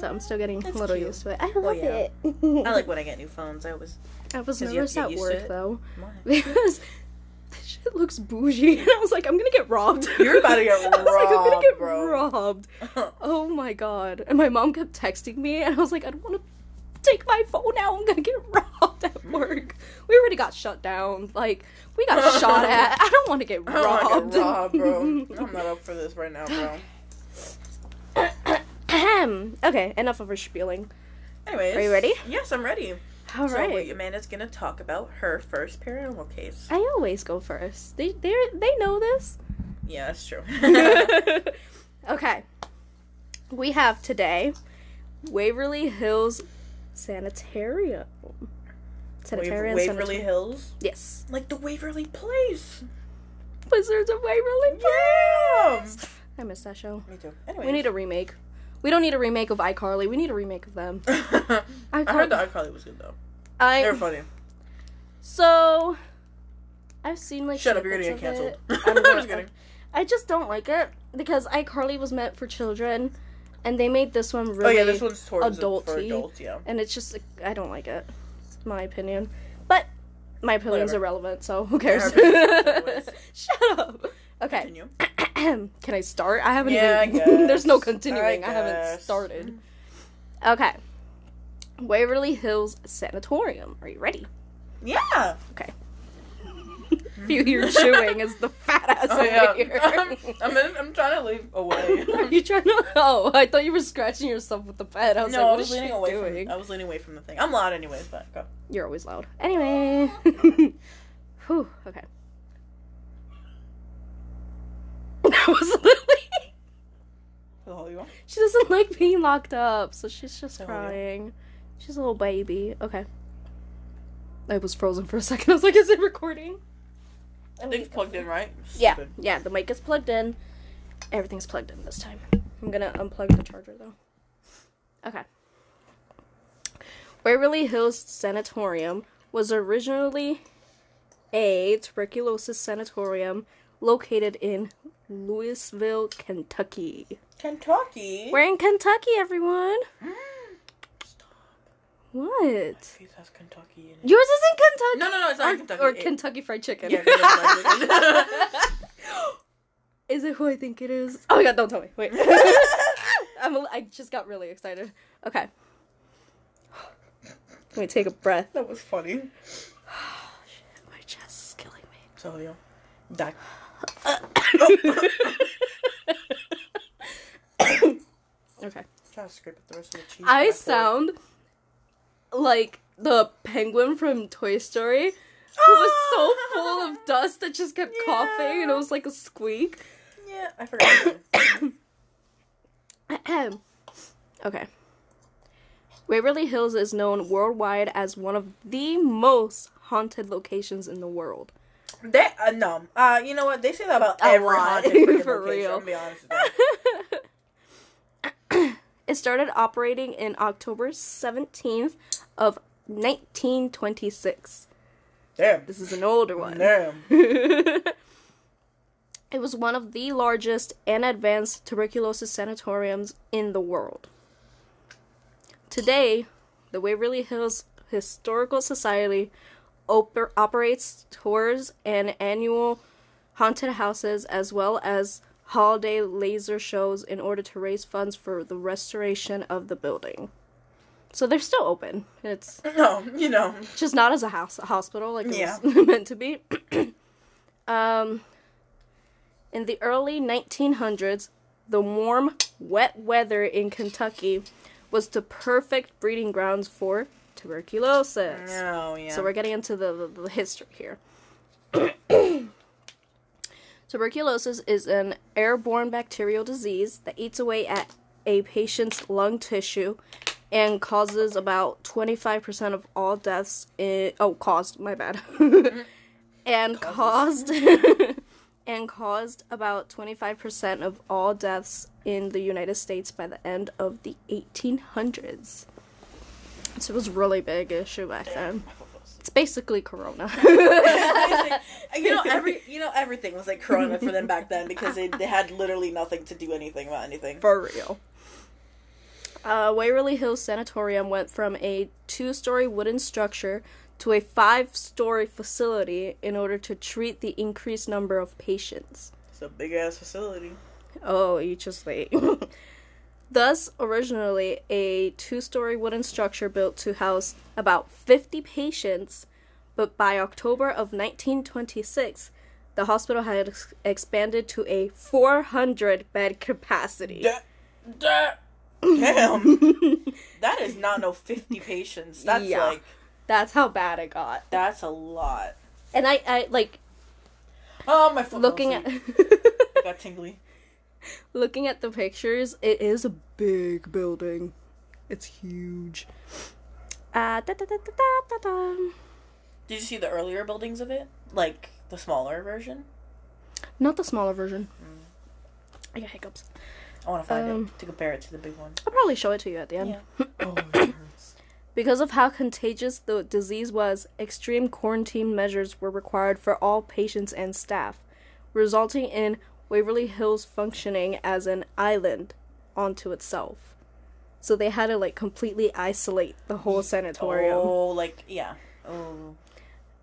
So I'm still getting That's a little cute. used to it. I oh, love Well, yeah. it. I like when I get new phones. I was I was 'Cause you have nervous at work it. though because this shit looks bougie, and I was like, I'm gonna get robbed. You're about to get robbed. I was like, I'm gonna get bro. robbed. Oh my god! And my mom kept texting me, and I was like, I don't want to take my phone now. I'm gonna get robbed at work. We already got shut down. Like we got shot at. I don't want to get I don't robbed. get robbed, bro. I'm not up for this right now, bro. Ahem. okay, enough of her spieling. Anyways, Are you ready? Yes, I'm ready. All so right. Amanda's gonna talk about her first paranormal case. I always go first. They they they know this. Yeah, that's true. okay. We have today Waverly Hills Sanitarium. Sanitarium. Waverly Sanitarium. Hills, Yes. like the Waverly Place. Wizards of Waverly Yeah. Place. I miss that show. Me too. Anyway, We need a remake. We don't need a remake of iCarly. We need a remake of them. I heard that iCarly was good though. They're funny. so I've seen like Shut up, you're gonna get canceled. I'm just kidding. I just don't like it because iCarly was meant for children, and they made this one really Oh yeah, this one's towards for adulty. adults. Yeah. and it's just like, I don't like it. My opinion, but my opinion's Whatever. irrelevant, so who cares? Our opinions anyways. Shut up. Okay, can I start? I haven't Yeah, I even. There's no continuing. I, I haven't started. Okay, Waverly Hills Sanatorium. Are you ready? Yeah. If you hear chewing, is the fat oh, ass Oh over yeah. here. I'm, I'm, in, I'm trying to leave away. Are you trying to? Oh, I thought you were scratching yourself with the pen. I was no, like, I was leaning away doing? from. I was leaning away from the thing. I'm loud anyways, but go. You're always loud. Anyway. Whew, okay. That was literally. Who the you are? She doesn't like being locked up, so she's just crying. She's a little baby. Okay. I was frozen for a second. I was like, is it recording? I think it's plugged in, right? Yeah, Stupid. yeah, the mic is plugged in. Everything's plugged in this time. I'm gonna unplug the charger though. Okay. Waverly Hills Sanatorium was originally a tuberculosis sanatorium located in Louisville, Kentucky. Kentucky. We're in Kentucky, everyone. Stop. What? Has Kentucky in it. Yours is in Kentucky? No, no, no, it's not or, in Kentucky. Or It- Kentucky Fried Chicken. Yeah, Kentucky Fried Chicken. is it who I think it is? Oh my god, don't tell me. Wait. I'm I just got really excited. Okay. Let me take a breath. that was funny. My chest is killing me. So yeah. Die. Okay. Try to scrape up the rest of the cheese. I sound like the penguin from Toy Story. Who was so full of dust that just kept coughing and it was like a squeak. Yeah, I forgot. Okay. Waverly Hills is known worldwide as one of the most haunted locations in the world. They uh, no. Uh, you know what? They say that about A every lot, haunted for real. I'm be honest with. It started operating in October 17th of 1926. Damn. This is an older one. Damn. it was one of the largest and advanced tuberculosis sanatoriums in the world. Today, the Waverly Hills Historical Society oper- operates tours and annual haunted houses as well as holiday laser shows in order to raise funds for the restoration of the building. So they're still open. It's No, you know. just not as a house a hospital like it Yeah. was meant to be. um, in the early 1900s, the warm, wet weather in Kentucky was the perfect breeding grounds for tuberculosis. No, yeah. So we're getting into the, the, the history here. Tuberculosis is an airborne bacterial disease that eats away at a patient's lung tissue and causes about 25% of all deaths in oh caused my bad and caused and caused about 25% of all deaths in the United States by the end of the 1800s. So it was really big issue back then. It's basically corona. you know every you know everything was like corona for them back then because they, they had literally nothing to do anything about anything. For real. Uh, Waverly Hills Sanatorium went from a two story wooden structure to a five story facility in order to treat the increased number of patients. It's a big ass facility. Oh, you just wait. Thus, originally a two story wooden structure built to house about 50 patients, but by October of 1926, the hospital had ex- expanded to a 400 bed capacity. Da- da- damn. that is not no fifty patients. That's Yeah. like That's how bad it got. that's a lot. And I, I like Oh my foot. looking at. Got tingly. Looking at the pictures. It is a big building. It's huge. Uh, da, da, da, da, da, da, da. Did you see the earlier buildings of it? Like the smaller version? Not the smaller version. I got hiccups. I want to find Um, it to compare it to the big one. I'll probably show it to you at the end. Yeah. oh, it hurts. Because of how contagious the disease was, extreme quarantine measures were required for all patients and staff, resulting in Waverly Hills functioning as an island onto itself. So they had to like completely isolate the whole sanatorium. Oh, like yeah. Oh.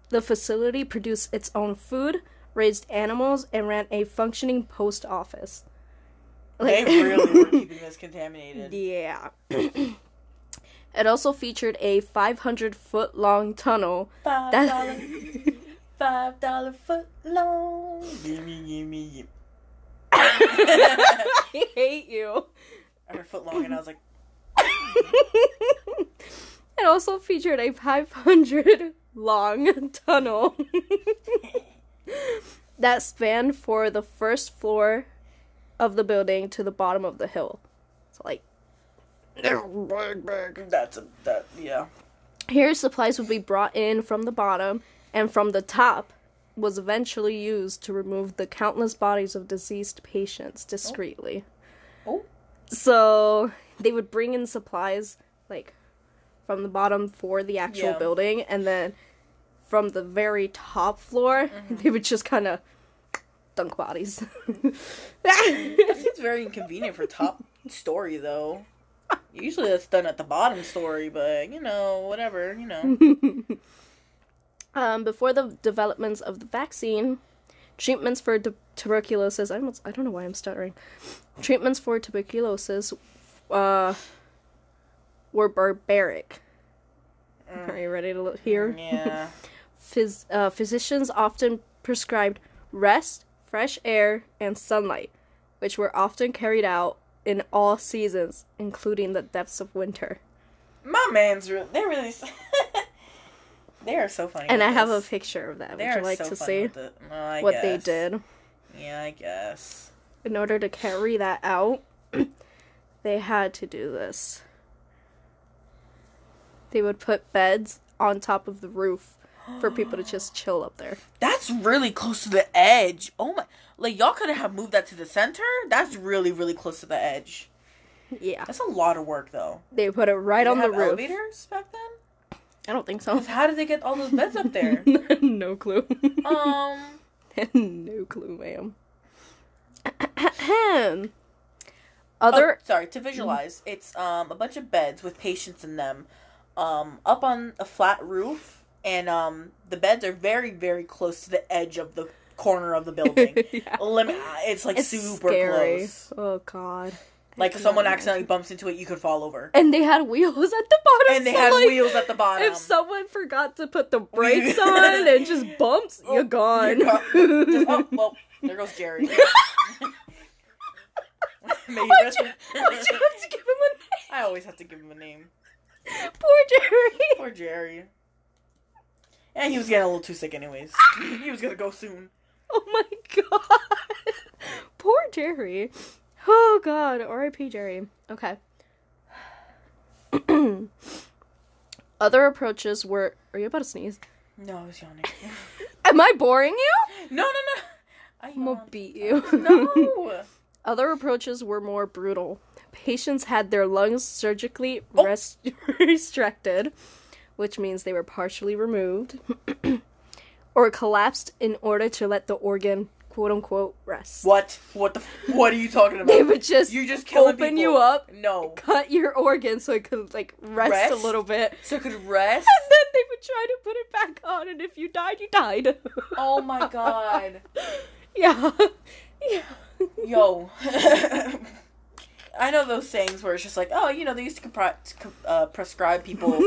The facility produced its own food, raised animals, and ran a functioning post office. They really were keeping this contaminated. Yeah. it also featured a 500 foot long tunnel. Five That- five dollar foot long. Gimme, gimme, gimme. I hate you. Heard foot long, and I was like, it also featured a 500 long tunnel that spanned for the first floor of the building to the bottom of the hill. So, like, "That's a that yeah." here supplies would be brought in from the bottom, and from the top was eventually used to remove the countless bodies of deceased patients discreetly. Oh. oh. So they would bring in supplies like from the bottom for the actual Yeah. building, and then from the very top floor, mm-hmm. they would just kind of dunk bodies. That seems very inconvenient for top story though. Usually that's done at the bottom story, but you know, whatever, you know. um, before the developments of the vaccine, treatments for tu- tuberculosis. I almost, I don't know why I'm stuttering. Treatments for tuberculosis, uh, were barbaric. Are you ready to look here? Yeah. Phys- uh, physicians often prescribed rest, fresh air, and sunlight, which were often carried out in all seasons, including the depths of winter. My man's real. They're really. they are so funny. And I have a picture of that. Would They you like so to see. Oh, I what they did? Yeah, I guess. In order to carry that out, they had to do this. They would put beds on top of the roof for people to just chill up there. That's really close to the edge. Oh my! Like y'all could have moved that to the center. That's really, really close to the edge. Yeah. That's a lot of work, though. They put it right Did on the roof. Elevators back then? I don't think so. how did they get all those beds up there? no clue. um. no clue, ma'am. Other oh, sorry to visualize. It's um a bunch of beds with patients in them, um up on a flat roof, and um the beds are very very close to the edge of the corner of the building. Yeah. Limit. It's like It's super scary. close. Oh god. Like if someone cannot accidentally bumps into it, you could fall over. And they had wheels at the bottom. And they so, had like, wheels at the bottom. If someone forgot to put the brakes on and just bumps, Oh, you're gone. You're gone. Just- oh well, there goes Jerry. Maybe Why'd that's you, what- why'd you have to give him a name? I always have to give him a name. Poor Jerry. Poor Jerry. And he was getting a little too sick, anyways. he was gonna go soon. Oh my god. Poor Jerry. Oh god. R.I.P. Jerry. Okay. Other approaches were. Are you about to sneeze? No, I was yawning. Am I boring you? no, no, no. I I'm gonna beat you. No. Other approaches were more brutal. Patients had their lungs surgically Oh. res- restricted, which means they were partially removed, or collapsed in order to let the organ, quote unquote, rest. What? What the? f- What are you talking about? They would just you just open people. you up, No. cut your organ so it could like rest, Rest? a little bit, So it could rest. and then they would try to put it back on. And if you died, you died. Oh my god. yeah, yeah. Yo. I know those things where it's just like, oh, you know, they used to compri- uh, prescribe people,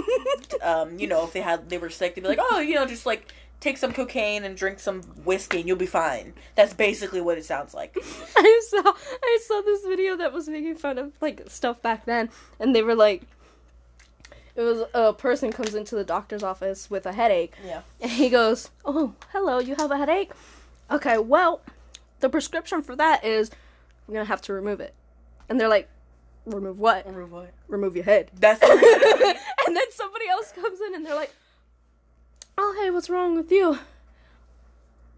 um, you know, if they had they were sick, they'd be like, oh, you know, just like take some cocaine and drink some whiskey and you'll be fine. That's basically what it sounds like. I saw I saw this video that was making fun of like stuff back then, and they were like, it was a person comes into the doctor's office with a headache, Yeah. and he goes, "Oh, hello, you have a headache? Okay, well, the prescription for that is we're gonna have to remove it." And they're like, "Remove what? Remove what? Remove your head." That's and then somebody else comes in and they're like, "Oh, hey, what's wrong with you?"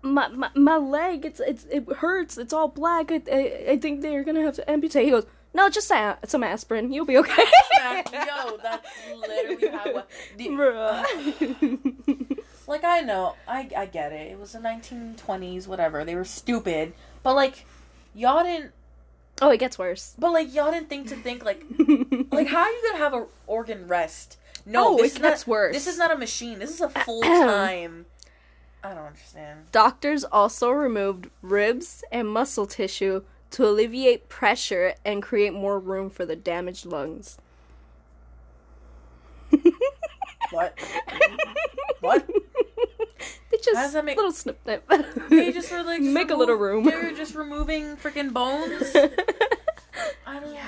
My, my, my leg, it's it's it hurts. It's all black. I, I, I think they're gonna have to amputate. He goes, "No, just a- uh, some aspirin. You'll be okay." Yo, that's literally how. I- the- Bruh. Like I know, I I get it. It was the 1920s, whatever. They were stupid, but like y'all didn't. oh, it gets worse. But like y'all didn't think to think like like how are you gonna have an organ rest? No, Oh, this it gets not, worse. This is not a machine. This is a full time. I don't understand. Doctors also removed ribs and muscle tissue to alleviate pressure and create more room for the damaged lungs. What? What? They just How does that make- little snip snip. They just were like just make a little room. They're just removing freaking bones. I don't know.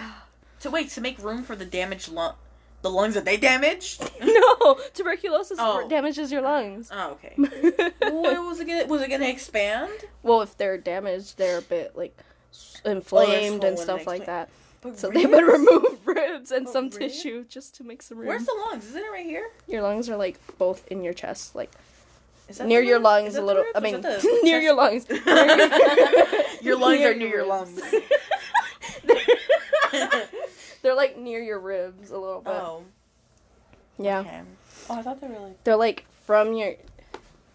To wait to make room for the damaged lung, the lungs that they damaged. no, tuberculosis Oh. damages your lungs. Oh, okay. what was it gonna? Was it gonna expand? well, if they're damaged, they're a bit like s- oh, inflamed and stuff like that. But So they would ribs? remove ribs and But some ribs? tissue just to make some room. Where's the lungs? Isn't it right here? Your lungs are like both in your chest, like near your lungs a little. I mean, is that the near your lungs. Your lungs Near are near your lungs. They're like near your ribs a little bit. oh. yeah, Okay. Oh, I thought they were like they're like from your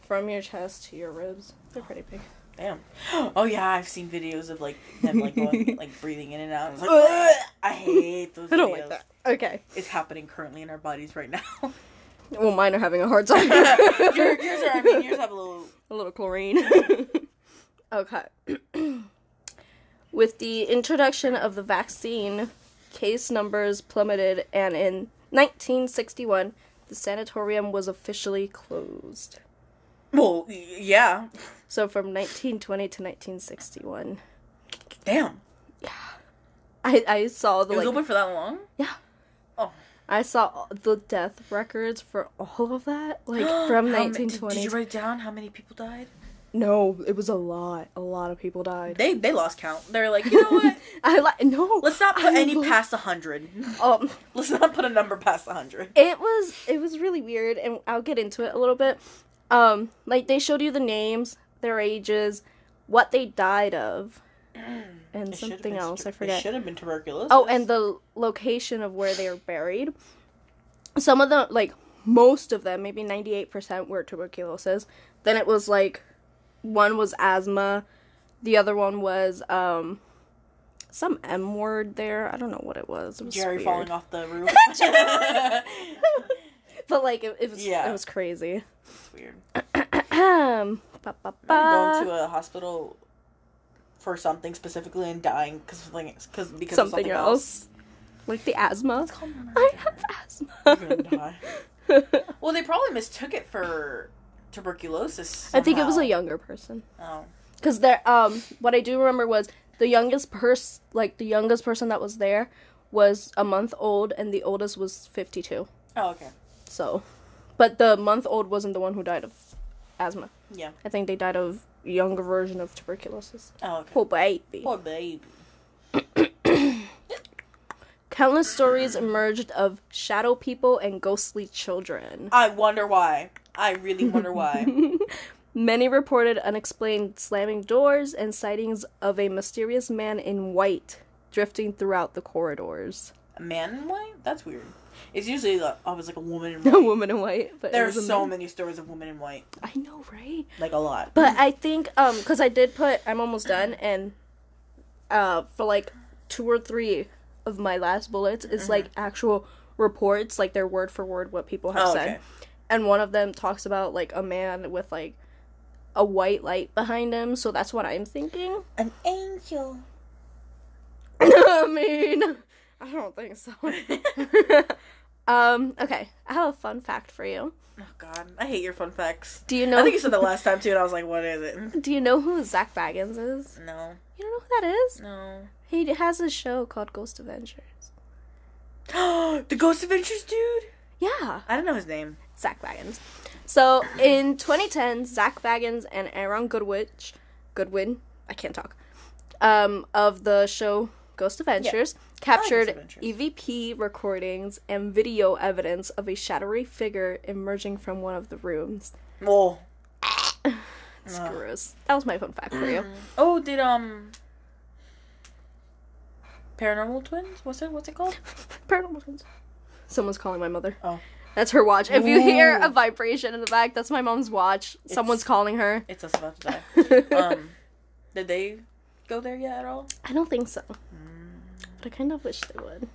from your chest to your ribs. They're pretty big. damn. Oh yeah, I've seen videos of like them like going like breathing in and out. It's like, I hate those. I don't videos. like that. Okay. It's happening currently in our bodies right now. Well, mine are having a hard time. Your- yours are. I mean, yours have a little. a little chlorine. okay. With the introduction of the vaccine, case numbers plummeted, and in 1961, the sanatorium was officially closed. Well, yeah. So from 1920 to 1961. Damn. Yeah. I I saw the It was like open for that long? Yeah. Oh. I saw the death records for all of that, like from How did- 1920. Did, you write down how many people died? No, it was a lot. A lot of people died. They they lost count. They're like, you know what? I like no. Let's not put I any lo- past a hundred. Um, Let's not put a number past a hundred. it was it was really weird, and I'll get into it a little bit. Um, like they showed you the names, their ages, what they died of, and It something else. tu- I forget. Should have been tuberculosis. Oh, and the location of where they were buried. Some of them, like most of them, maybe ninety eight percent were tuberculosis. Then it was like one was asthma, the other one was um some M word there. I don't know what it was. It was Jerry weird. falling off the roof. but like it, it was Yeah. it was crazy. It's weird. Ahem. Ba, ba, I'm going to a hospital for something specifically and dying because something because because something, of something else. Like the asthma. I have asthma. You're gonna die. Well, they probably mistook it for tuberculosis. I think it was a younger person. Oh, Because there, um, what I do remember was the youngest person, like the youngest person that was there, was a month old, and the oldest was fifty-two. oh, okay. So, but the month old wasn't the one who died of asthma. Yeah. I think they died of younger version of tuberculosis. Oh, okay. Poor baby. Poor baby. Countless stories emerged of shadow people and ghostly children. I wonder why. I really wonder why. Many reported unexplained slamming doors and sightings of a mysterious man in white drifting throughout the corridors. a man in white? That's weird. It's usually like, always like a woman in white. A woman in white. But it There's so man. many stories of women in white. I know, right? Like a lot. But I think um because I did put I'm almost done and uh for like two or three of my last bullets is like actual reports like they're word for word what people have Oh, said okay. And one of them talks about like a man with like a white light behind him so that's what I'm thinking An angel. I mean I don't think so um okay I have a fun fact for you Oh god, I hate your fun facts. do you know? I think you said the last time too, and I was like, "What is it?" do you know who Zak Bagans is No, you don't know who that is no. he has a show called Ghost Adventures the Ghost Adventures dude. Yeah I don't know his name. Zak Bagans. So in 2010, Zak Bagans and Aaron Goodwitch, Goodwin, I can't talk, um, of the show Ghost Adventures, captured Adventures. EVP recordings and video evidence of a shadowy figure emerging from one of the rooms. Well, Screws. That was my fun fact for you. oh, did um, Paranormal Twins? What's it? What's it called? Paranormal Twins. Someone's calling my mother. Oh. That's her watch. If you hear a vibration in the back, that's my mom's watch. Someone's It's- calling her. It's us about to die. um, did they go there yet at all? I don't think so. But I kind of wish they would.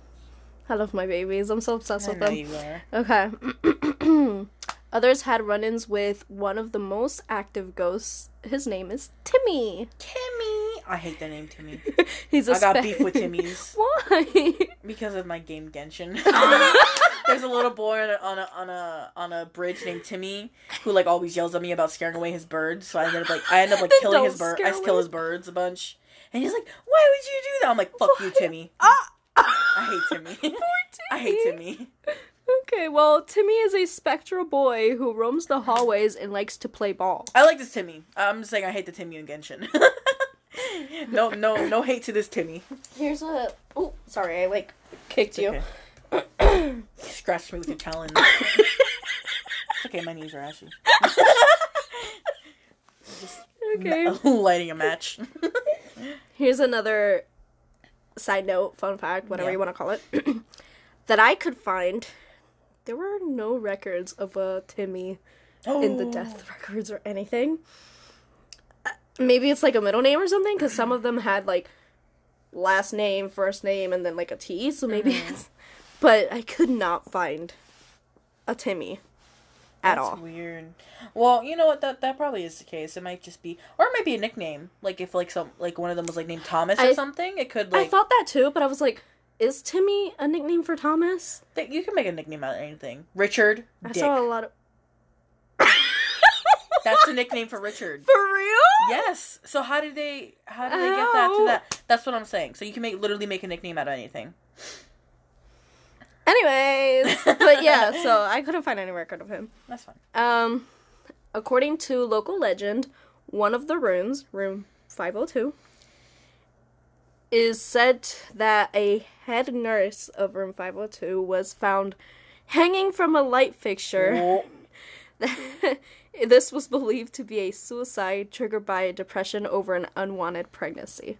I love my babies. I'm so obsessed with them. are. Okay. Others had run ins with one of the most active ghosts. His name is Timmy. Timmy. I hate the name Timmy. He's a I got spe- beef with Timmy's Why? because of my game Genshin. There's a little boy on a, on a on a on a bridge named Timmy who like always yells at me about scaring away his birds. So I end up like I end up like killing his bird. I kill his birds a bunch, and he's like, "Why would you do that?" I'm like, "Fuck you, Timmy." Ah! I hate Timmy. Poor I hate Timmy. Okay, well, Timmy is a spectral boy who roams the hallways and likes to play ball. I like this Timmy. I'm just saying I hate the Timmy in Genshin. No, no, no hate to this Timmy. Here's a. Oh, sorry, I like kicked you. Okay. Scratched me with your talons. okay, my knees are ashy. Just Okay. lighting a match. Here's another side note, fun fact, whatever Yeah. you want to call it, that I could find. There were no records of a Timmy in the Oh. death records or anything. Maybe it's like a middle name or something, because some of them had like last name, first name, and then like a T. So maybe Mm-hmm. it's. But I could not find a Timmy at That's all. weird. Well, you know what? That that probably is the case. It might just be, or it might be a nickname. Like if like some like one of them was like named Thomas or I- something. It could like... I thought that too, but I was like, is Timmy a nickname for Thomas? th- you can make a nickname out of anything. Richard. I Dick. saw a lot of. That's the nickname for Richard. For real? Yes. So how did they how did they get that to that? That's what I'm saying. So you can make literally make a nickname out of anything. Anyways, but yeah, so I couldn't find any record of him. That's fine. Um, according to local legend, one of the rooms, room 502, is said that a head nurse of room 502 was found hanging from a light fixture. this was believed to be a suicide triggered by a depression over an unwanted pregnancy.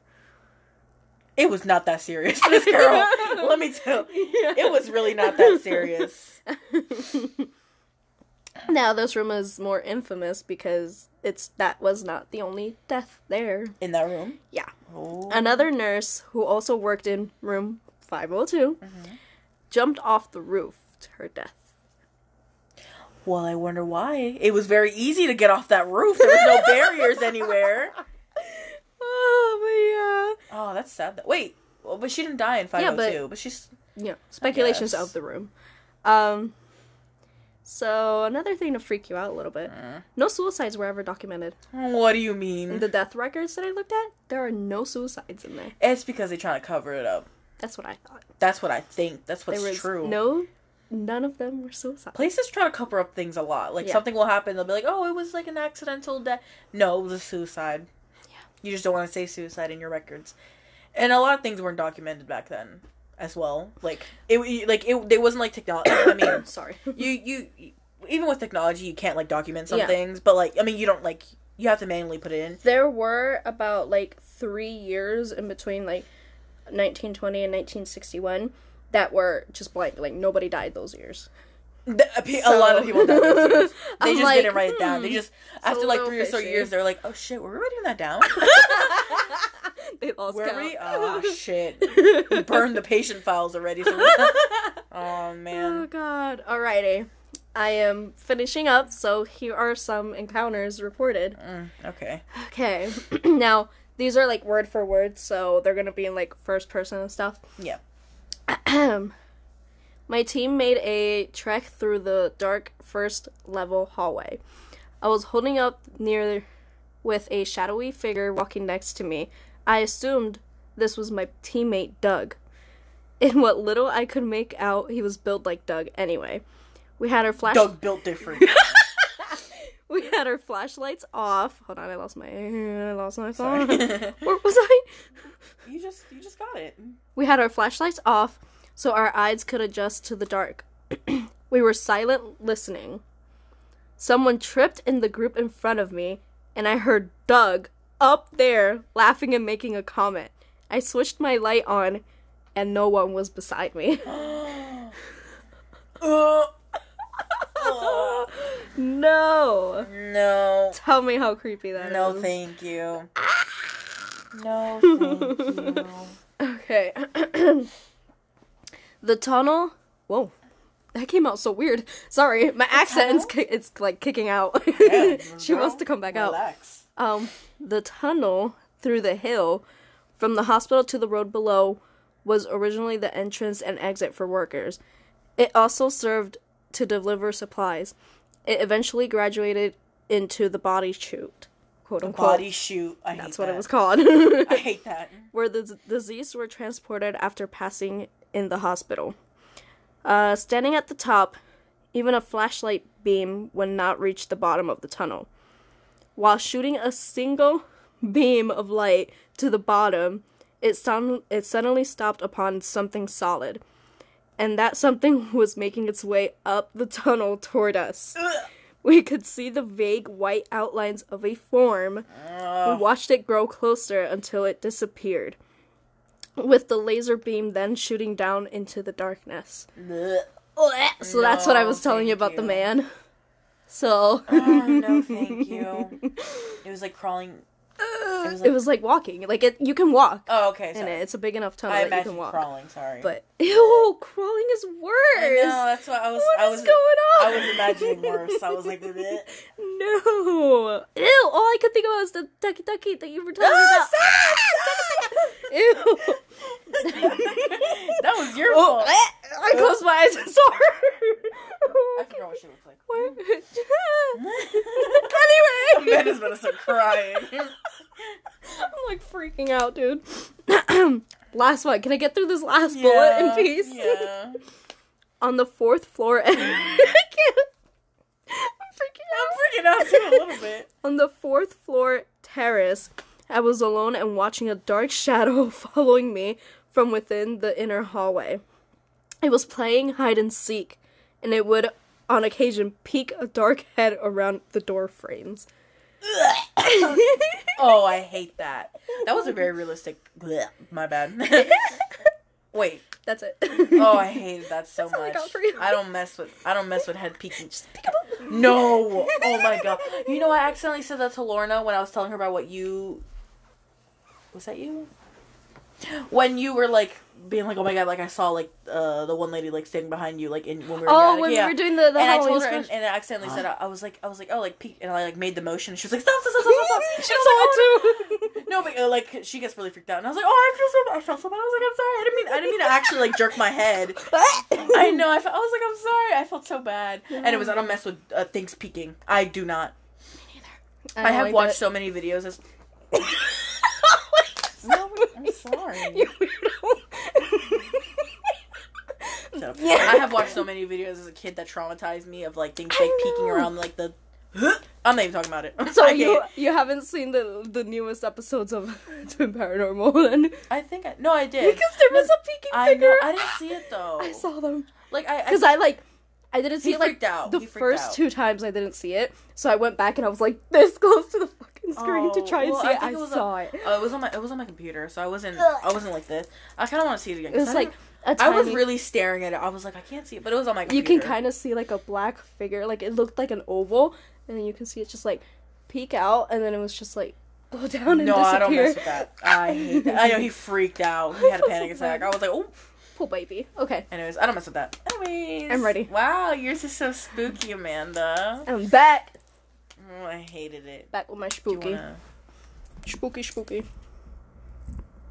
It was not that serious, this girl. Let me tell you. It was really not that serious. now this room is more infamous because it's that was not the only death there. In that room? Yeah. Oh. Another nurse who also worked in room 502 mm-hmm. jumped off the roof to her death. Well, I wonder why. It was very easy to get off that roof. There was no barriers anywhere. Oh, but yeah. Oh, that's sad. That- Wait, well, but she didn't die in 502. but... she's but yeah. Yeah, speculations of the room. Um so another thing to freak you out a little bit. Uh. No suicides were ever documented. What do you mean? The death records that I looked at, there are no suicides in there. It's because they're trying to cover it up. That's what I thought. That's what I think. That's what's there was true. no none of them were suicides. Places try to cover up things a lot. Like Yeah. something will happen, they'll be like, "Oh, it was like an accidental death." No, it was a suicide. Yeah. You just don't want to say suicide in your records. And a lot of things weren't documented back then, as well. Like it, like it. They wasn't like technology. I mean, Sorry. you you even with technology, you can't like document some Yeah. things. But like, I mean, you don't like you have to manually put it in. there were about like three years in between like 1920 and 1961 that were just blank like nobody died those years The- A, pe- a lot of people died those years. They I'm just like, didn't write it down. They hmm, just a after like little three or so years, they're like, "Oh shit, were we writing that down? they lost Were count. we? Oh shit, we burned the patient files already." So we- oh oh god alrighty i am finishing up so here are some encounters reported Mm, okay. okay now these are like word for word so they're gonna be in like first person and stuff Yeah. My team made a trek through the dark first level hallway. I was holding up near with a shadowy figure walking next to me. I assumed this was my teammate Doug. In what little I could make out, he was built like Doug anyway. We had our flash Doug built different. we had our flashlights off. Hold on, I lost my I lost my phone. Where was I? you just you just got it. We had our flashlights off so our eyes could adjust to the dark. we were silent listening. Someone tripped in the group in front of me, and I heard Doug up there laughing and making a comment. I switched my light on, and no one was beside me. Uh, no! no. Tell me how creepy that is. No, thank you. No, thank you. Okay. the tunnel. Whoa. That came out so weird. Sorry, my accent's ki- it's like kicking out. Yeah, she girl, wants to come back out. Relax. Um, the tunnel through the hill from the hospital to the road below was originally the entrance and exit for workers. It also served to deliver supplies. It eventually graduated into the body chute, quote unquote. Body chute. I That's what that. it was called. I hate that. where the d- diseased were transported after passing in the hospital. Uh, standing at the top, even a flashlight beam would not reach the bottom of the tunnel. While shooting a single beam of light to the bottom, it, sound- it suddenly stopped upon something solid. And that something was making its way up the tunnel toward us. We could see the vague white outlines of a form we watched it grow closer until it disappeared, with the laser beam then shooting down into the darkness. So that's what I was telling you about the man. So Oh, no, thank you. It was like crawling. It was like, it was like walking. Like it, you can walk oh, okay. Sorry. it. It's a big enough tunnel I that you imagine can walk. crawling. Sorry, But ew, crawling is worse. I know that's what I was. What I is was going on? I was imagining worse. I was like, bleh. No. Ew. All I could think about was the ducky ducky that you were talking Ah, about. Ew. that was your Oh, fault. Eh, I closed my eyes and saw her. I forgot what she looks like. Where- Amanda's gonna start crying. I'm like freaking out, dude. last one. Can I get through this last bullet in peace? Yeah. On the fourth floor. I can't. I'm freaking out. I'm freaking out too a little bit. On the fourth floor terrace, I was alone and watching a dark shadow following me from within the inner hallway. It was playing hide and seek, and it would, on occasion, peek a dark head around the door frames. Oh, I hate that. That was a very realistic. Blech, my bad. Wait. That's it. Oh, I hated that so That's I much. got for you. I don't mess with. I don't mess with head peeking. No. Oh my god. You know, I accidentally said that to Lorna when I was telling her about what you. Was that you? When you were like being like, "Oh my god!" Like I saw like uh the one lady like standing behind you, like in when we were. Oh, when yeah. we were doing the, the and I told her, and, and I accidentally said, I, I was like, I was like, oh, like peek, and I like made the motion. And she was like, stop, stop, stop, stop, stop. she And I was saw it "Oh, too. no, but uh, like she gets really freaked out, and I was like, "Oh, I feel so bad. I felt so bad." I was like, "I'm sorry. I didn't mean. I didn't mean to actually like jerk my head." I know. I, felt, I was like, "I'm sorry. I felt so bad." And it was I don't mess with uh, things peeking. I do not. Me neither. I, don't have like watched that. so many videos. As no, I'm sorry. You weirdo. Up. I have watched so many videos as a kid that traumatized me of like things like peeking around like the. I'm not even talking about it. So I you you haven't seen the the newest episodes of Twin Paranormal then? I think I no, I did. Because there was a peeking I figure. know. I didn't see it though. I saw them like I because I like I didn't see He it like out. the first out. two times I didn't see it. So I went back and I was like this close to the fucking screen to Oh, try and well, see I it. I it saw it. Oh, it was on my it was on my computer, so I wasn't Ugh. I wasn't like this. I kind of want to see it again. It was I like a I was really staring at it. I was like, I can't see it, but it was on my you can kind of see like a black figure, like it looked like an oval, and then you can see it just like peek out, and then it was just like go down and No, disappear. No, I don't mess with that. I hate that. I know he freaked out. He had a panic attack. I was like, oh. Poor baby. Okay, Anyways, I don't mess with that. Anyways, I'm ready. Wow, yours is so spooky, Amanda. I'm back. Oh, I hated it. Back with my spooky, wanna... spooky, spooky.